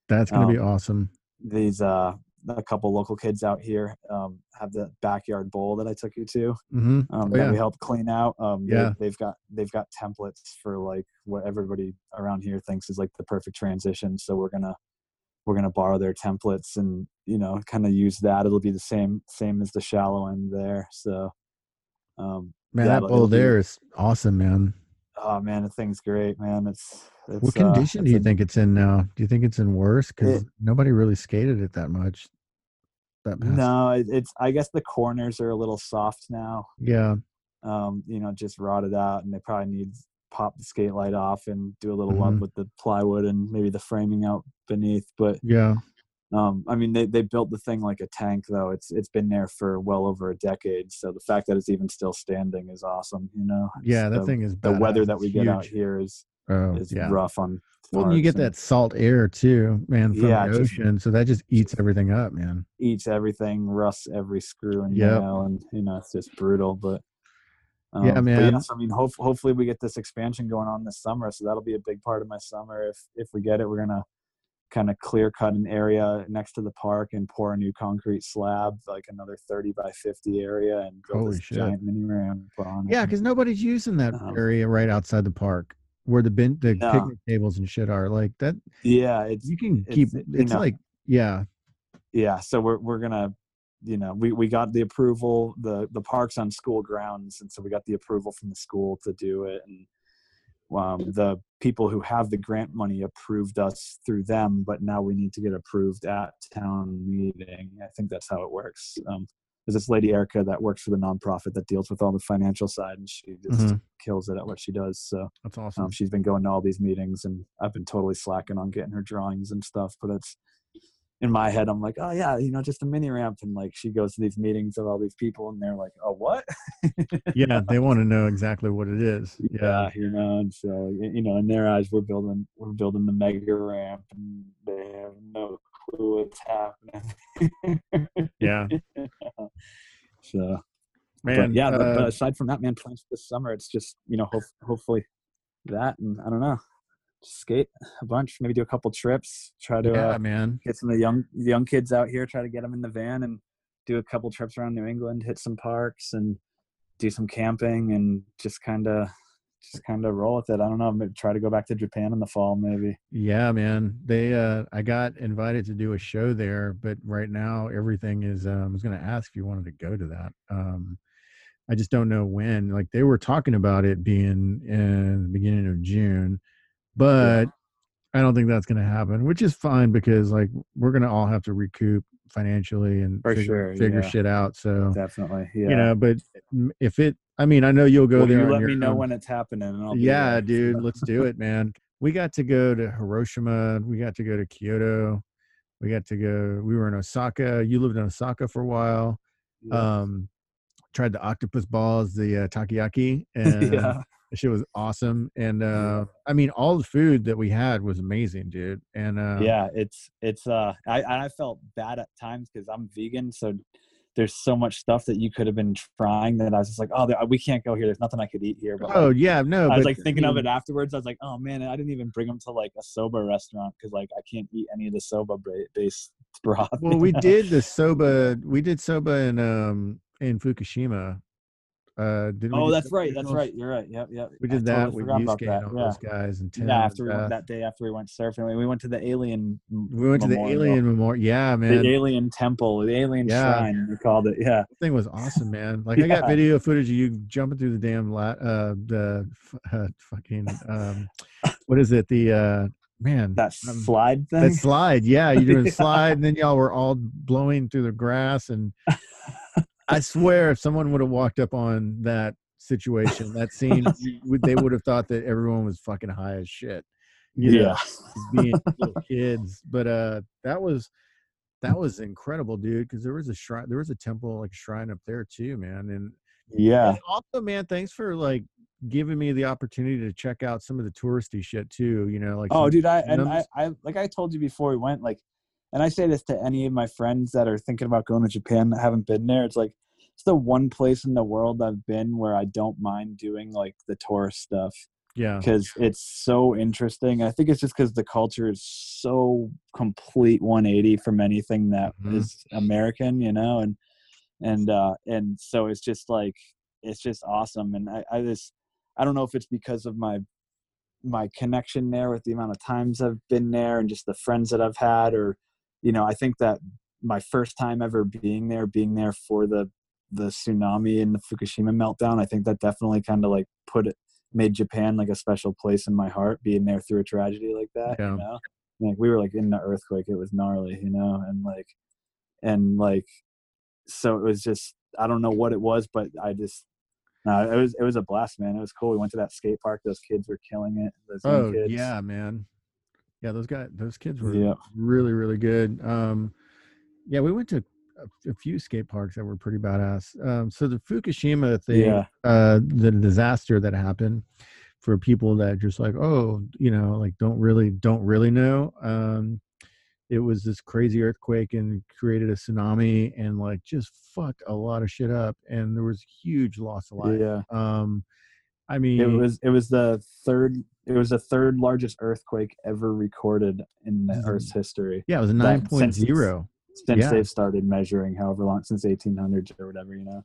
that's gonna be um, awesome. these uh a couple local kids out here um, have the backyard bowl that I took you to hmm um, Oh, that yeah. we helped clean out. Um, Yeah. they, have got they've got templates for like what everybody around here thinks is like the perfect transition. So we're gonna we're gonna borrow their templates and you know kind of use that. It'll be the same same as the shallow end there. So um, Man, yeah, that bowl be- there is awesome, man. oh man, the thing's great, man. It's, it's What uh, condition it's do you a- think it's in now? Do you think it's in worse? Because It- nobody really skated it that much. That past, No, it's I guess the corners are a little soft now. yeah, um, you know, just rotted out, and they probably need pop the skate light off and do a little Mhm. love with the plywood and maybe the framing out beneath. But yeah, um, I mean, they they built the thing like a tank, though. It's it's been there for well over a decade, so the fact that it's even still standing is awesome. You know, It's yeah. That the, thing is the weather that It's we get out here is Oh, is yeah. rough on. Well, you get and that salt air too, man, from Yeah, the just- ocean. So that just eats everything up, man. eats everything, rusts every screw and Yep. nail, and you know it's just brutal. But Yeah, um, but man. yes, I mean, hope, hopefully we get this expansion going on this summer, so that'll be a big part of my summer. If if we get it, we're gonna kind of clear cut an area next to the park and pour a new concrete slab, like another thirty by fifty area, and build Holy this shit. giant mini ramp on. Yeah, because nobody's using that Um, area right outside the park where the bin, the No. picnic tables and shit are. Like that, yeah, it's you can it's, keep. you It's know, like, yeah, yeah so we're, we're gonna you know we, we got the approval the the parks on school grounds and so we got the approval from the school to do it and um, the people who have the grant money approved us through them but now we need to get approved at town meeting i think that's how it works um, there's this lady erica that works for the nonprofit that deals with all the financial side and she just Mhm. kills it at what she does so that's awesome. um, she's been going to all these meetings, and I've been totally slacking on getting her drawings and stuff. But it's in my head, I'm like, oh yeah, you know, just a mini ramp. And like, she goes to these meetings of all these people, and they're like, oh what? yeah, *laughs* they want to know exactly what it is. Yeah, yeah, you know. And so, you know, in their eyes, we're building, we're building the mega ramp, and they have no clue what's happening. *laughs* yeah, so, man. but yeah, but, uh, but aside from that, man, plans for this summer, it's just you know, hope, hopefully that, and I don't know, skate a bunch, maybe do a couple trips, try to yeah, uh, man. get some of the young young kids out here, try to get them in the van and do a couple trips around New England, hit some parks and do some camping and just kind of just kind of roll with it. I don't know, maybe try to go back to Japan in the fall maybe. Yeah, man. They uh I got invited to do a show there, but right now everything is um I was gonna ask if you wanted to go to that. Um I just don't know when. Like they were talking about it being in the beginning of June, but I don't think that's gonna happen, which is fine because like we're gonna all have to recoup financially and For figure, sure, figure yeah. shit out. So Definitely. Yeah. you know, but if it I mean, I know you'll go Well, there. you let me know own. when it's happening and I'll be Yeah, dude, let's do it, man. We got to go to Hiroshima. We got to go to Kyoto. We got to go. We were in Osaka. You lived in Osaka for a while. Yeah. Um, tried the octopus balls, the uh, takoyaki, *laughs* and yeah. Shit was awesome. And uh, I mean, all the food that we had was amazing, dude. And uh, yeah, it's it's uh I I felt bad at times because I'm vegan, so there's so much stuff that you could have been trying that I was just like, oh, there- we can't go here. There's nothing I could eat here. But oh like, yeah, no. I was like thinking of mean, it afterwards. I was like, oh man, I didn't even bring them to like a soba restaurant because like I can't eat any of the soba based *laughs* broth. Well, we did the soba. We did soba in um in Fukushima. Uh, Oh, that's right. That's right. You're right. Yep. Yep. We I did that totally with forgot about Yusuke that, and all Yeah. those guys and Tim. Yeah, after we that day after we went surfing, we- we went to the alien. we went to the. Alien Memorial. Yeah, man. the alien temple, the alien Yeah. shrine. We called it. Yeah. thing was awesome, man. *laughs* Like I got video footage of you jumping through the damn la- uh the uh, fucking um what is it? The uh man That um, slide thing. that slide. Yeah, you doing *laughs* Yeah. slide and then y'all were all blowing through the grass and *laughs* I swear if someone would have walked up on that situation, that scene, *laughs* they would have thought that everyone was fucking high as shit. you know, yeah. being *laughs* little kids. But uh that was that was incredible, dude, because there was a shrine there was a temple like a shrine up there too, man. And Yeah. and also, man, thanks for like giving me the opportunity to check out some of the touristy shit too. You know, like Oh, dude, I and I. I like I told you before we went, like, and I say this to any of my friends that are thinking about going to Japan that haven't been there. It's like it's the one place in the world I've been where I don't mind doing like the tourist stuff yeah, because it's so interesting. I think it's just because the culture is so complete 180 from anything that is Mhm. American, you know, and and uh and so it's just like it's just awesome. And I, I just I don't know if it's because of my my connection there with the amount of times I've been there and just the friends that I've had, or you know, I think that my first time ever being there, being there for the the tsunami and the Fukushima meltdown, I think that definitely kind of like put it made Japan like a special place in my heart, being there through a tragedy like that. Yeah. You know, like we were like in the earthquake, it was gnarly, you know, and like and like so it was just I don't know what it was, but I just no, it was it was a blast, man. It was cool. We went to that skate park. Those kids were killing it. Those oh kids. yeah, man. Yeah, those guys, those kids were Yeah. really, really good. Um, yeah, we went to a, a few skate parks that were pretty badass. Um, so the Fukushima thing, Yeah. uh, the disaster that happened for people that just like, oh, you know, like don't really, don't really know. Um, it was this crazy earthquake and created a tsunami and like just fucked a lot of shit up. And there was huge loss of life. Yeah. Um, I mean, It was it was the third it was the third largest earthquake ever recorded in the. Earth's history yeah, it was a nine since point zero. since Yeah. they've started measuring, however long since 1800s or whatever, you know.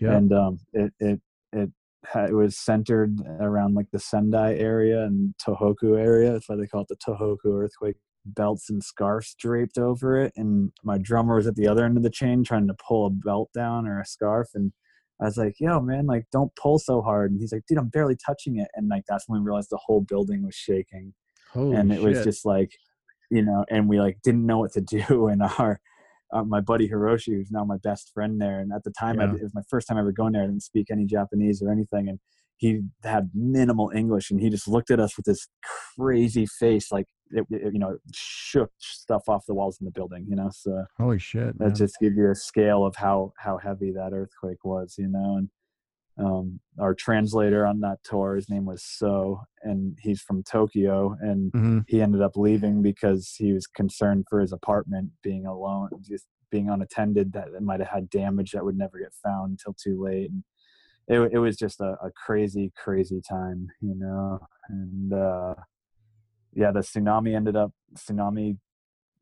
Yeah. And um, it it it it was centered around like the Sendai area and Tohoku area. That's why they call it the Tohoku earthquake. Belts and scarves draped over it, and my drummer was at the other end of the chain trying to pull a belt down or a scarf, and I was like, "Yo, man, like don't pull so hard." And he's like, "Dude, I'm barely touching it," and like that's when we realized the whole building was shaking. Holy and it was just like you know and we like didn't know what to *laughs* do. And our uh, my buddy Hiroshi who's now my best friend there and at the time I, it was my first time ever going there I didn't speak any Japanese or anything. And he had minimal English and he just looked at us with this crazy face like it, it, you know shook stuff off the walls in the building you know so Holy shit. that man. just give you a scale of how how heavy that earthquake was you know and um, our translator on that tour his name was so and he's from tokyo and Mhm. he ended up leaving because he was concerned for his apartment being alone just being unattended that it might have had damage that would never get found until too late and it, it was just a, a crazy crazy time you know and uh yeah the tsunami ended up tsunami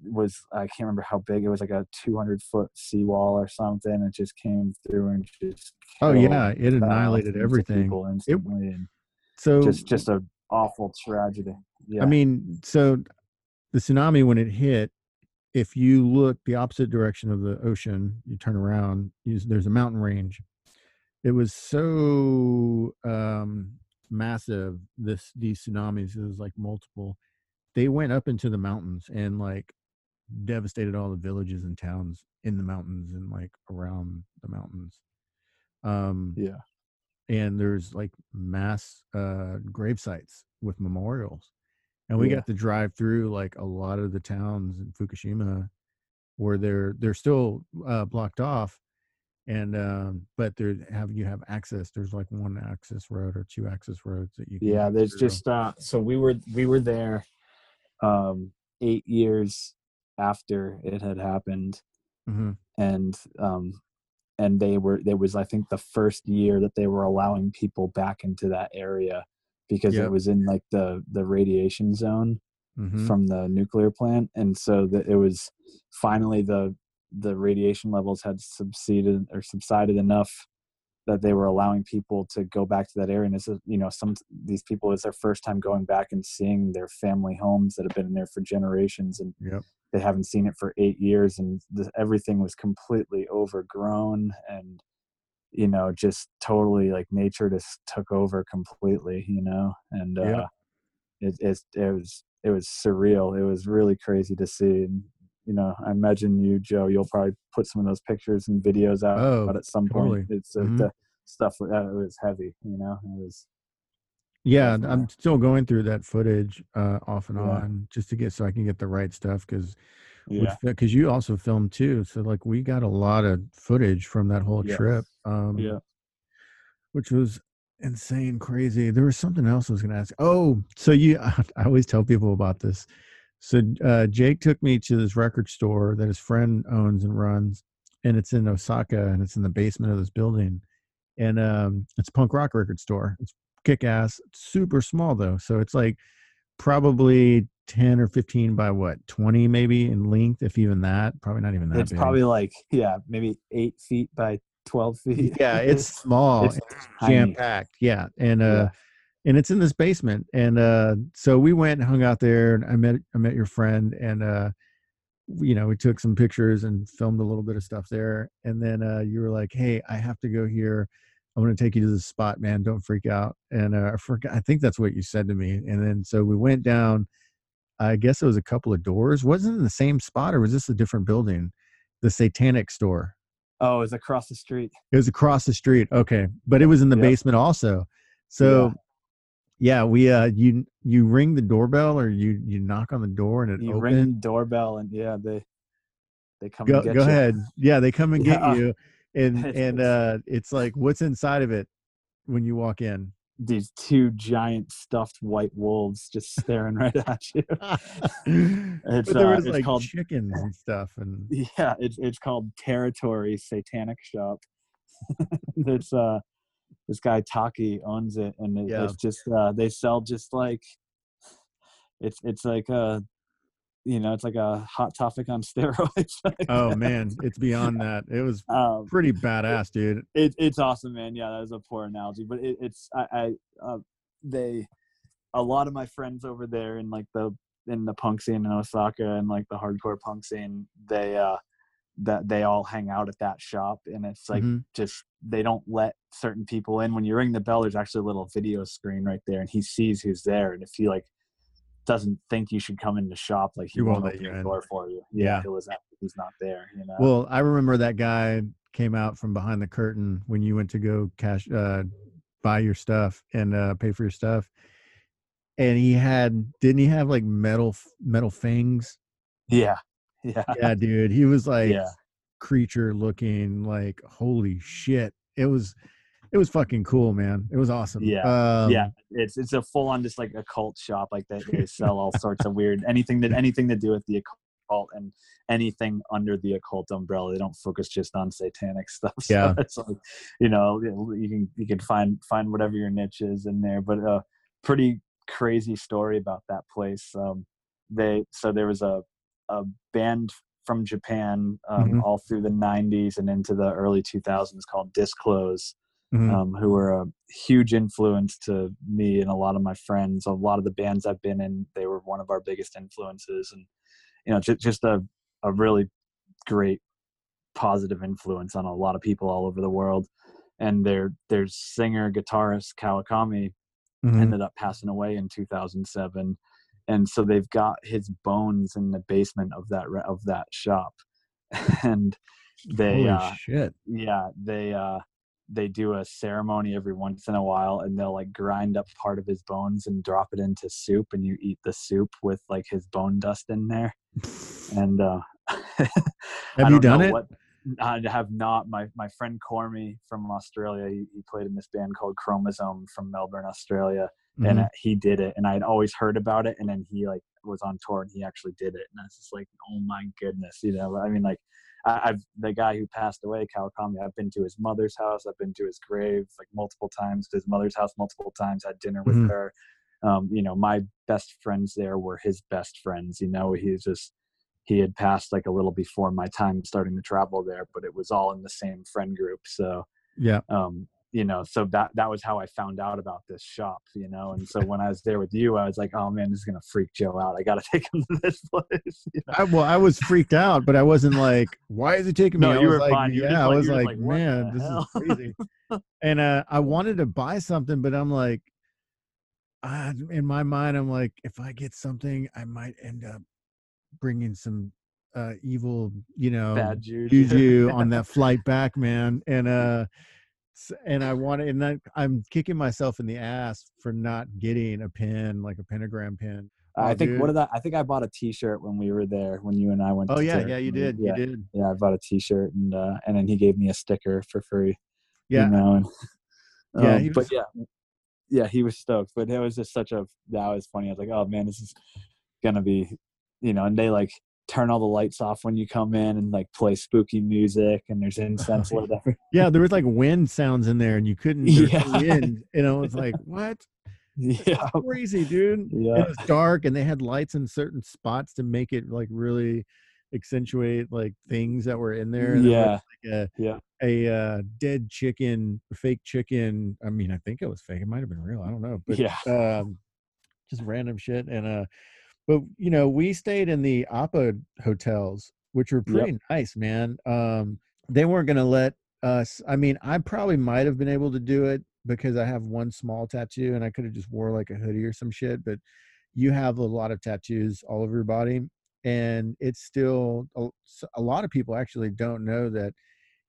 was I can't remember how big it was like a 200 foot seawall or something. It just came through and just Oh yeah, it annihilated everything. and So just just a awful tragedy. Yeah, I mean, so the tsunami when it hit, if you look the opposite direction of the ocean, you turn around, you, there's a mountain range. It was so um, massive. This these tsunamis, it was like multiple. They went up into the mountains and like devastated all the villages and towns in the mountains and like around the mountains. Um, yeah, and there's like mass uh grave sites with memorials and we Yeah. got to drive through like a lot of the towns in fukushima where they're they're still uh blocked off and um, but there have you have access. There's like one access road or two access roads that you. Can yeah there's through. just uh so we were we were there um eight years after it had happened Mhm. and um and they were there was i think the first year that they were allowing people back into that area because Yep. it was in like the the radiation zone Mhm. from the nuclear plant and so that it was finally the the radiation levels had subsided or subsided enough that they were allowing people to go back to that area and this is you know some these people it's their first time going back and seeing their family homes that have been in there for generations and Yep. they haven't seen it for eight years and the, everything was completely overgrown and you know just totally like nature just took over completely you know and uh Yeah. it, it it was it was surreal it was really crazy to see and you know i imagine you joe you'll probably put some of those pictures and videos out Oh, at some totally. point it's uh, Mhm. the stuff uh, it was heavy you know it was Yeah, Definitely. I'm still going through that footage uh, off and Yeah. on just to get so I can get the right stuff because yeah because you also filmed too. So like we got a lot of footage from that whole Yeah. trip. Um, yeah which was insane, crazy. There was something else I was going to ask. Oh, so you, *laughs* I always tell people about this. So uh, Jake took me to this record store that his friend owns and runs, and it's in Osaka, and it's in the basement of this building, and um, it's a punk rock record store. It's kick ass, super small though, so it's like probably ten or fifteen by what twenty maybe in length, if even that. Probably not even that. it's big. probably like yeah maybe eight feet by 12 feet yeah, it's *laughs* small. it's jam packed Yeah, and uh, Yeah. And it's in this basement, and uh, so we went and hung out there, and I met I met your friend, and uh, you know we took some pictures and filmed a little bit of stuff there, and then uh, you were like, "Hey, I have to go here. I'm going to take you to the spot, man. Don't freak out." And uh, I forgot. I think that's what you said to me, and then so we went down. I guess it was a couple of doors. Wasn't it in the same spot, or was this a different building? The Satanic store. oh it's across the street It was across the street. Okay. But it was in the Yep. basement also. So yeah, we uh you you ring the doorbell or you you knock on the door and it you opens. ring the doorbell and yeah they they come Go and get go you. ahead. Yeah, they come *laughs* and get you. And *laughs* and uh it's like what's inside of it when you walk in. these two giant stuffed white wolves just staring right at you *laughs* but there uh, was it's like called- chickens and stuff and yeah it's it's called territory satanic shop it's uh this guy taki owns it and it, Yeah. it's just uh they sell just like it's it's like a you know it's like a hot topic on *laughs* steroids oh man, it's beyond that. It was um pretty badass, dude. it, it's awesome man yeah that was a poor analogy but it, it's i i uh, they a lot of my friends over there in like the in the punk scene in osaka and like the hardcore punk scene they uh that they all hang out at that shop and it's like Mhm. just they don't let certain people in when you ring the bell there's actually a little video screen right there and he sees who's there and if he like doesn't think you should come in the shop like he He won't open you the door for you yeah, Yeah. he'll is he's not there you know Well, I remember that guy came out from behind the curtain when you went to go cash uh buy your stuff and uh pay for your stuff. And he had didn't he have like metal metal fangs? yeah *laughs* yeah Yeah, dude. He was like Yeah. creature looking like holy shit. It was it was fucking cool, man. It was awesome. Yeah. Um, yeah it's it's a full on just like occult shop like they, they sell all sorts of weird *laughs* anything that anything to do with the occult and anything under the occult umbrella they don't focus just on satanic *laughs* stuff so Yeah. it's like you know you can you can find find whatever your niche is in there but a pretty crazy story about that place um they so there was a a band from japan um, Mhm. all through the 90s and into the early 2000s called disclose mhm. um, who were a huge influence to me and a lot of my friends. A lot of the bands I've been in, they were one of our biggest influences, and you know, just, just a a really great positive influence on a lot of people all over the world. And their their singer guitarist Kawakami Mhm. ended up passing away in 2007 and so they've got his bones in the basement of that of that shop *laughs* and they Holy uh, shit. yeah they uh they do a ceremony every once in a while and they'll like grind up part of his bones and drop it into soup and you eat the soup with like his bone dust in there *laughs* and uh *laughs* Have you done it? what I have not. My my friend Cormy from Australia, he, he played in this band called Chromosome from Melbourne, Australia, and Mhm. uh, he did it. And I had always heard about it, and then he like was on tour and he actually did it, and I was just like, oh my goodness, you know. I mean, like I, I've the guy who passed away, Kawakami. I've been to his mother's house. I've been to his grave like multiple times. His mother's house multiple times. Had dinner with Mhm. her. Um, you know, my best friends there were his best friends. You know, he's just he had passed like a little before my time starting to travel there, but it was all in the same friend group. So, yeah. um, you know, so that that was how I found out about this shop, you know. And so *laughs* when I was there with you, I was like, oh man, this is gonna freak Joe out. I gotta *laughs* take him to this place. you know? I, well, I was freaked out, but I wasn't like, "Why is he taking me?" No, I you were like, fine. You were Yeah, I was like, like, "Man, this hell?" is crazy." *laughs* and uh, I wanted to buy something, but I'm like, uh, in my mind, I'm like, if I get something, I might end up bringing some uh, evil, you know, Bad juju. juju on that flight back, man. And uh, and I want to, and I, I'm kicking myself in the ass for not getting a pin, like a pentagram pin. I Oh, think what dude. did I? I think I bought a T-shirt when we were there when you and I went. Oh yeah, yeah, you did, Yeah, you did. yeah. I bought a T-shirt and uh, and then he gave me a sticker for free. Yeah, you know, and, *laughs* Yeah, um, but was- yeah, yeah, he was stoked. But it was just such a that was funny. I was like, oh man, this is gonna be, you know, and they like turn all the lights off when you come in and like play spooky music and there's incense lit every *laughs* yeah. There was like wind sounds in there, and you couldn't. there was no Yeah. wind, and I was like, what? yeah *laughs* crazy, dude. Yeah it was dark, and they had lights in certain spots to make it like really accentuate like things that were in there yeah like a, yeah a uh, dead chicken, fake chicken. I mean, I think it was fake. It might have been real. I don't know, but yeah um, just random shit. And uh, but you know, we stayed in the APA hotels, which were Yep. pretty nice, man. Um, they weren't gonna let us. I mean, I probably might have been able to do it because I have one small tattoo, and I could have just wore like a hoodie or some shit. But you have a lot of tattoos all over your body, and it's still a lot of people actually don't know that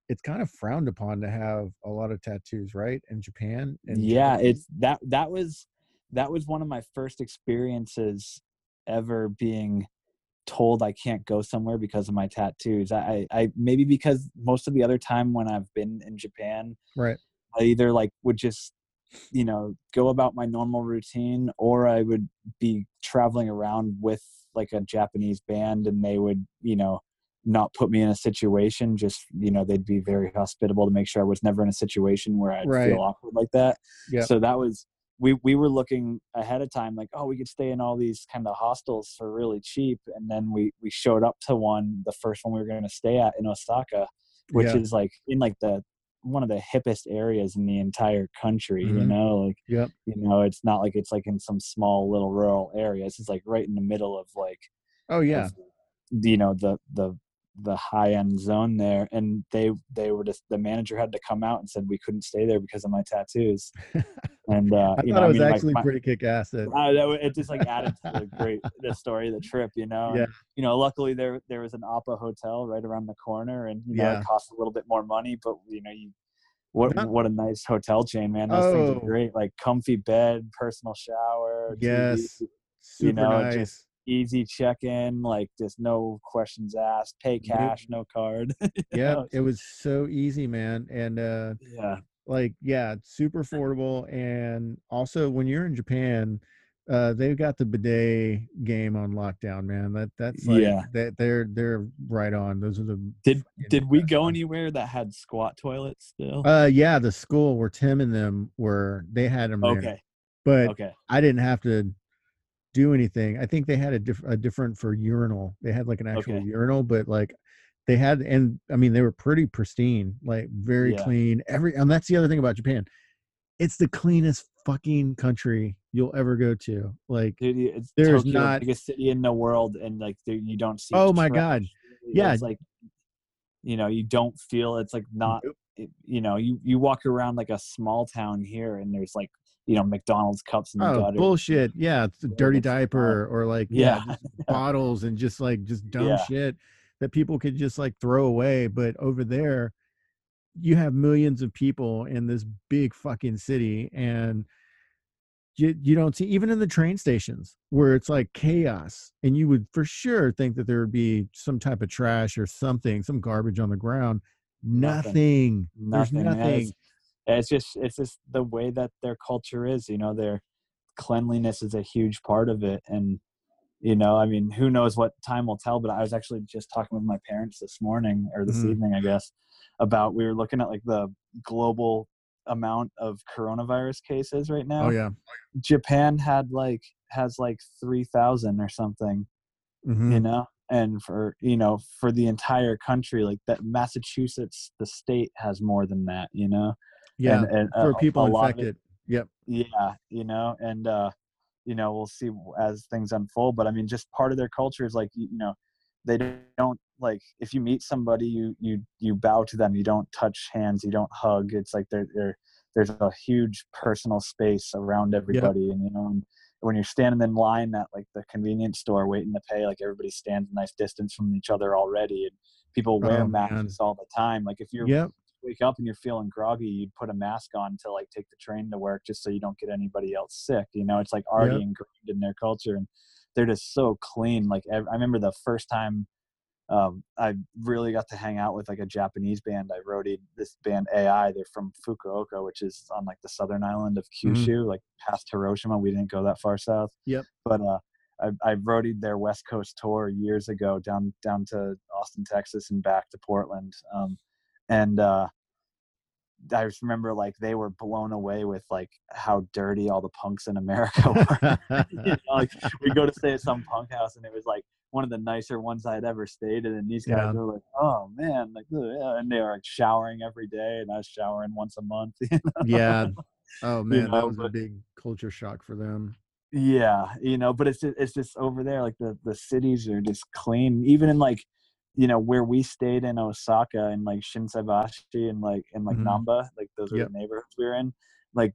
it's kind of frowned upon to have a lot of tattoos, right? In Japan, and yeah it's that that was that was one of my first experiences ever being told I can't go somewhere because of my tattoos. I, I maybe because most of the other time when I've been in Japan, right. I either like would just you know go about my normal routine or I would be traveling around with like a Japanese band and they would you know not put me in a situation just you know they'd be very hospitable to make sure I was never in a situation where I'd Right. feel awkward like that Yeah. so that was we we were looking ahead of time like oh we could stay in all these kind of hostels for really cheap and then we we showed up to one the first one we were going to stay at in Osaka which Yeah. is like in like the one of the hippest areas in the entire country you Mhm. know like Yep. you know it's not like it's like in some small little rural areas it's like right in the middle of like Oh yeah. of, you know the the the high end zone there and they they were just the manager had to come out and said we couldn't stay there because of my tattoos and *laughs* uh I you thought know it was I mean, actually my- pretty kick ass. That uh, it just like added to the great the story of the trip, you know. Yeah. And, you know, luckily there there was an APA hotel right around the corner, and you know Yeah. it cost a little bit more money, but you know you. What Yeah. what a nice hotel chain, man! Those things Oh. are great. Like comfy bed, personal shower, TV, yes, super know, nice. just easy check in. Like just no questions asked. Pay cash, no card. *laughs* yeah, know, it was so easy, man. And uh yeah, like yeah, it's super *laughs* affordable. And also when you're in Japan, uh they've got the bidet game on lockdown, man. That that's like Yeah. that they're they're right on. Those are the Did did we go ones. anywhere that had squat toilets still? Uh yeah, the school where Tim and them were they had them there. okay, But okay, I didn't have to do anything. I think they had a, diff- a different for urinal. They had like an actual Okay. urinal, but like they had, and I mean, they were pretty pristine, like very Yeah. clean. Every, and that's the other thing about Japan. It's the cleanest fucking country you'll ever go to. Like, Dude, it's There's Tokyo, not- biggest city in the world, and like there, you don't see. Oh my trash. God. Yeah. it's like you know you don't feel it's like not. Nope. it- you know, you you walk around like a small town here, and there's like you know McDonald's cups in the oh, gutter. bullshit. Yeah. It's a dirty diaper or like, yeah, Yeah, *laughs* bottles and just like, just dumb Yeah. shit that people could just like throw away. But over there, you have millions of people in this big fucking city and you, you don't see even in the train stations where it's like chaos and you would for sure think that there would be some type of trash or something some garbage on the ground nothing, Nothing. there's nothing it's- just it's just the way that their culture is you know their cleanliness is a huge part of it and you know i mean who knows what time will tell but i was actually just talking with my parents this morning or this Mhm. evening i guess about we were looking at like the global amount of coronavirus cases right now oh yeah japan had like has like 3000 or something Mhm. you know and for you know for the entire country like that massachusetts the state has more than that you know yeah and, and for a- people a lot it- yep. Yeah you know and uh you know we'll see as things unfold but i mean just part of their culture is like you, you know they don't like if you meet somebody you you you bow to them you don't touch hands you don't hug it's like they're, they're there's a huge personal space around everybody and you know and when you're standing in line at like the convenience store waiting to pay like everybody stands a nice distance from each other already and people wear Oh, masks man. all the time like if you're yep wake up and you're feeling groggy, you'd put a mask on to like take the train to work just so you don't get anybody else sick. You know, it's like already Yep. ingrained in their culture and they're just so clean. Like I remember the first time um, I really got to hang out with like a Japanese band. I roadied this band AI. They're from Fukuoka, which is on like the southern island of Mhm. Kyushu, like past Hiroshima. We didn't go that far south. Yep. But uh, I, I roadied their West Coast tour years ago down down to Austin, Texas, and back to Portland. Um, and uh, I just remember like they were blown away with like how dirty all the punks in America *laughs* were. you know, like we go to stay at some punk house and it was like one of the nicer ones I'd ever stayed in. And these guys Yeah. were like, "Oh man!" Like, yeah. and they were like showering every day, and I was showering once a month. *laughs* you know? yeah oh man that know, was a big culture shock for them Yeah, you know, but it's just, it's just over there. Like the the cities are just clean. Even in like, you know, where we stayed in Osaka and like Shinsaibashi and like and like Mhm. Namba, like those Yep. are the neighborhoods we were in. Like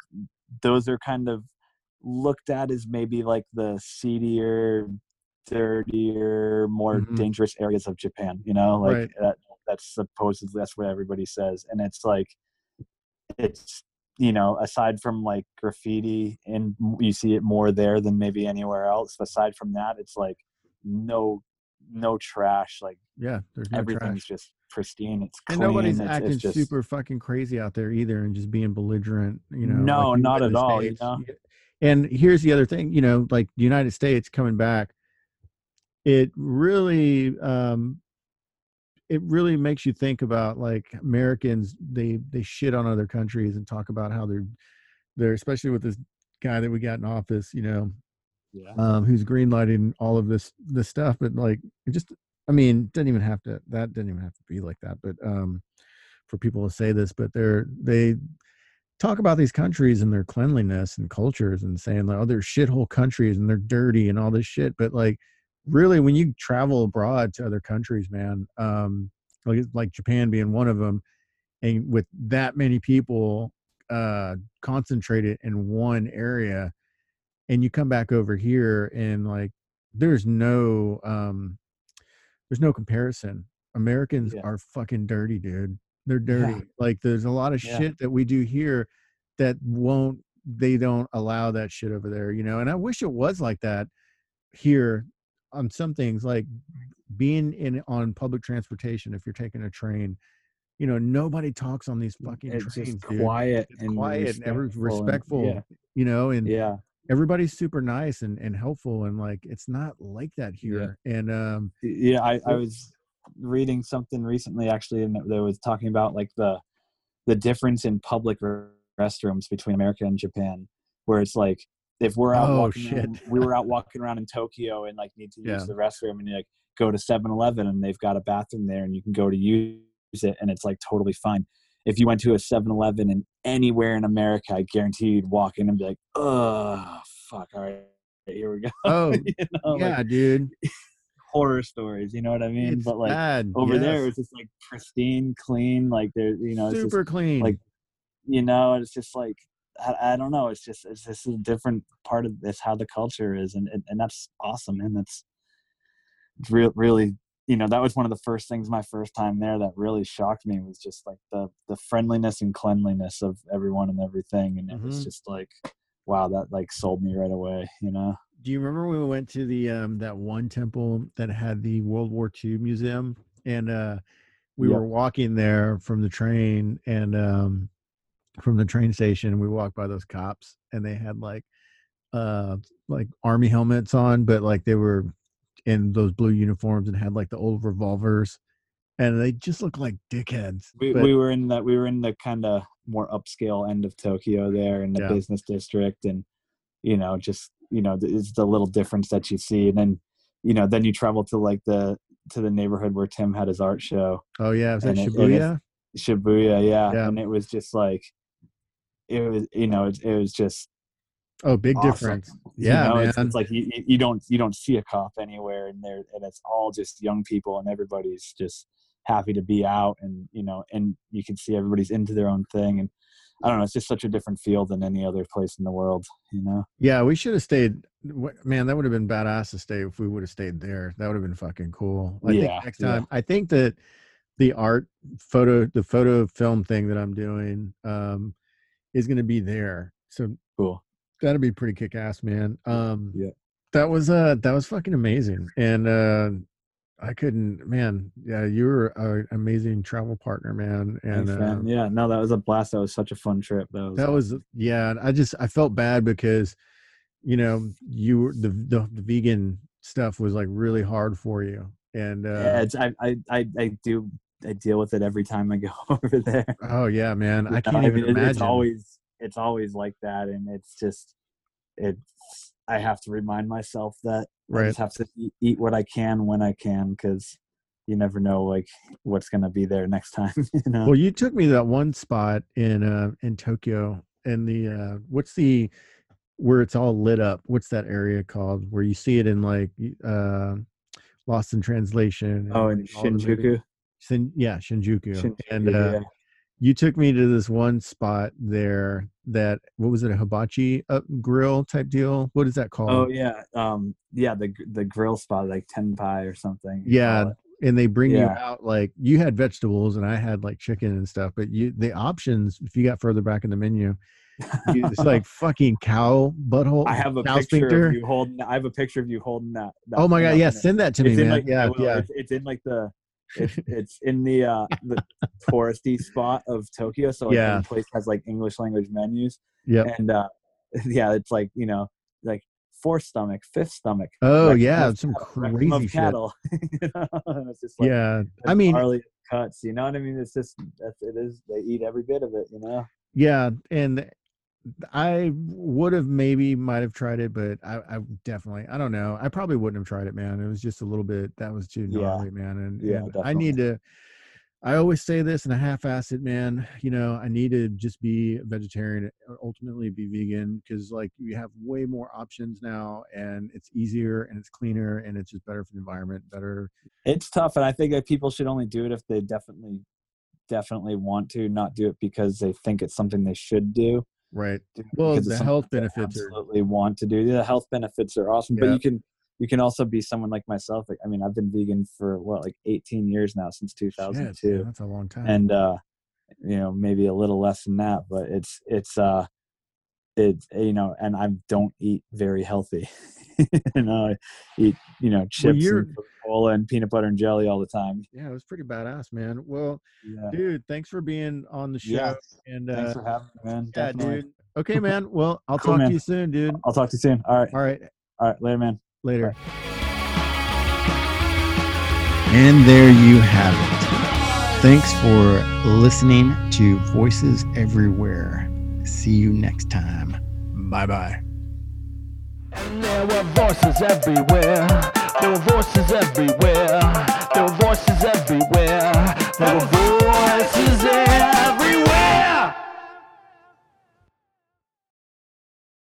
those are kind of looked at as maybe like the seedier, dirtier, more Mhm. dangerous areas of Japan. You know, like Right. that, that's supposedly that's what everybody says, and it's like it's you know aside from like graffiti and you see it more there than maybe anywhere else aside from that it's like no no trash like yeah there's no everything's trash. just pristine it's and nobody's it's, acting it's just super fucking crazy out there either and just being belligerent you know No, like not at all, you know? And here's the other thing you know like the united states coming back it really um it really makes you think about like americans they they shit on other countries and talk about how they're they're especially with this guy that we got in office you know yeah um, who's greenlighting all of this this stuff. But like, it just I mean, didn't even have to. That didn't even have to be like that. But um, for people to say this, but they're they talk about these countries and their cleanliness and cultures and saying like, oh, they're shithole countries and they're dirty and all this shit. But like, really, when you travel abroad to other countries, man, um, like like Japan being one of them, and with that many people uh concentrated in one area and you come back over here and like there's no um there's no comparison americans Yeah. are fucking dirty dude they're Yeah. dirty like there's a lot of Yeah. shit that we do here that won't they don't allow that shit over there you know and i wish it was like that here on some things like being in on public transportation if you're taking a train you know nobody talks on these fucking it's trains quiet and quiet and respectful and- respectful yeah you know and yeah everybody's super nice and, and helpful and like it's not like that here and um yeah I, I was reading something recently actually and that was talking about like the the difference in public restrooms between america and japan where it's like if we're out Oh, walking around, we were out walking around in tokyo and like need to use Yeah. the restroom and you like go to 7-eleven and they've got a bathroom there and you can go to use it and it's like totally fine if you went to a 7-eleven and anywhere in america i guarantee you'd walk in and be like oh fuck all right here we go. *laughs* Oh you know, yeah like dude. *laughs* horror stories you know what i mean? It's but like bad over there yes. it's just like pristine clean like there you know it's just, super clean. like, you know it's just like I, I don't know it's just it's just a different part of it's how the culture is and and, and that's awesome and that's real really you know that was one of the first things my first time there that really shocked me was just like the the friendliness and cleanliness of everyone and everything and it was Mhm. just like wow, that like sold me right away. You know. Do you remember when we went to the um that one temple that had the World War II museum and uh we Yep. were walking there from the train and um from the train station we walked by those cops and they had like uh like army helmets on but like they were in those blue uniforms and had like the old revolvers and they just looked like dickheads. We, but- we were in the we were in the kind of more upscale end of Tokyo there in the Yeah. business district, and you know, just you know, it's the little difference that you see, and then you know, then you travel to like the to the neighborhood where Tim had his art show, oh yeah, was that and it- Shibuya? Shibuya, yeah, Yeah. and it was just like it was, you know, it, it was just Oh, big awesome. difference. You Yeah, know, man. It's, it's like you, you- you don't you don't see a cop anywhere, and there and it's all just young people, and everybody's just happy to be out, and you know, and you can see everybody's into their own thing, and I don't know, it's just such a different feel than any other place in the world, you know. Yeah, we should have stayed. Man, that would have been badass to stay if we would have stayed there. That would have been fucking cool. I Yeah, think next yeah. time, I think that the art photo, the photo film thing that I'm doing, um, is going to be there. So Cool. That'd be pretty kick ass, man. Um, Yeah. that was uh, that was fucking amazing, and uh, I couldn't, man. Yeah, you were an amazing travel partner, man, and Thanks, uh, yeah, no, that was a blast. That was such a fun trip. That was, that was yeah i just i felt bad because you know you were the the, the vegan stuff was like really hard for you and uh yeah, it's, I, I I I do I deal with it every time I go *laughs* over there. oh yeah man i can't know, even mean, imagine It's always it's always like that, and it's just it's. I have to remind myself that I just have to eat, eat what I can when I can, because you never know like what's gonna be there next time. *laughs* You know. well you took me to that one spot in uh in tokyo and the uh what's the where it's all lit up what's that area called where you see it in like uh lost in translation oh, in all the movies. Shinjuku. Shin, yeah shinjuku, Shinjuku, and uh yeah. You took me to this one spot there that what was it a hibachi uh, grill type deal what is that called Oh yeah, um, yeah, the the grill spot like tenpai or something. yeah and they bring you out like you had vegetables and i had like chicken and stuff but you the options if you got further back in the menu it's like *laughs* fucking cow butthole I have a picture sphincter. of you holding. I have a picture of you holding that. that oh my god up yeah send that to me it's in man like yeah I will, yeah It's, it's in like the. It's, *laughs* it's in the uh the touristy spot of Tokyo, so like, Yeah. every place has like English language menus, Yeah, and uh *laughs* yeah, it's like you know like fourth stomach, fifth stomach. oh yeah some cattle, crazy shit cattle. *laughs* you know? It's just like yeah i mean barley cuts. You know what I mean? It's just that's it is. They eat every bit of it. You know. Yeah, and I would have maybe might have tried it, but I, I definitely I don't know. I probably wouldn't have tried it, man. It was just a little bit that was too Yeah. gnarly, man. And, Yeah, and I need to. I always say this, and I half-ass it, man. You know, I need to just be a vegetarian, or ultimately be vegan, because like you have way more options now, and it's easier and it's cleaner and it's just better for the environment, better. it's tough and i think that people should only do it if they definitely definitely want to not do it because they think it's something they should do Right. Well, the health benefits are absolutely want to do the health benefits are awesome but you can you can also be someone like myself like i mean i've been vegan for what like 18 years now since shit, 2002 man, that's a long time. and uh you know maybe a little less than that but it's it's uh it you know and i don't eat very healthy. *laughs* You know i eat you know chips you're- and cola and peanut butter and jelly all the time. Yeah, it was pretty badass, man. Well, yeah. dude thanks for being on the show Yeah. and thanks uh for having me man. yeah Definitely. dude. Okay man. Well i'll Cool, talk man. to you soon dude. I'll talk to you soon. All right. All right. All right. Later man. Later. And there you have it. Thanks for listening to voices everywhere see you next time bye bye And there were voices everywhere. There were voices everywhere. There were voices everywhere. There were voices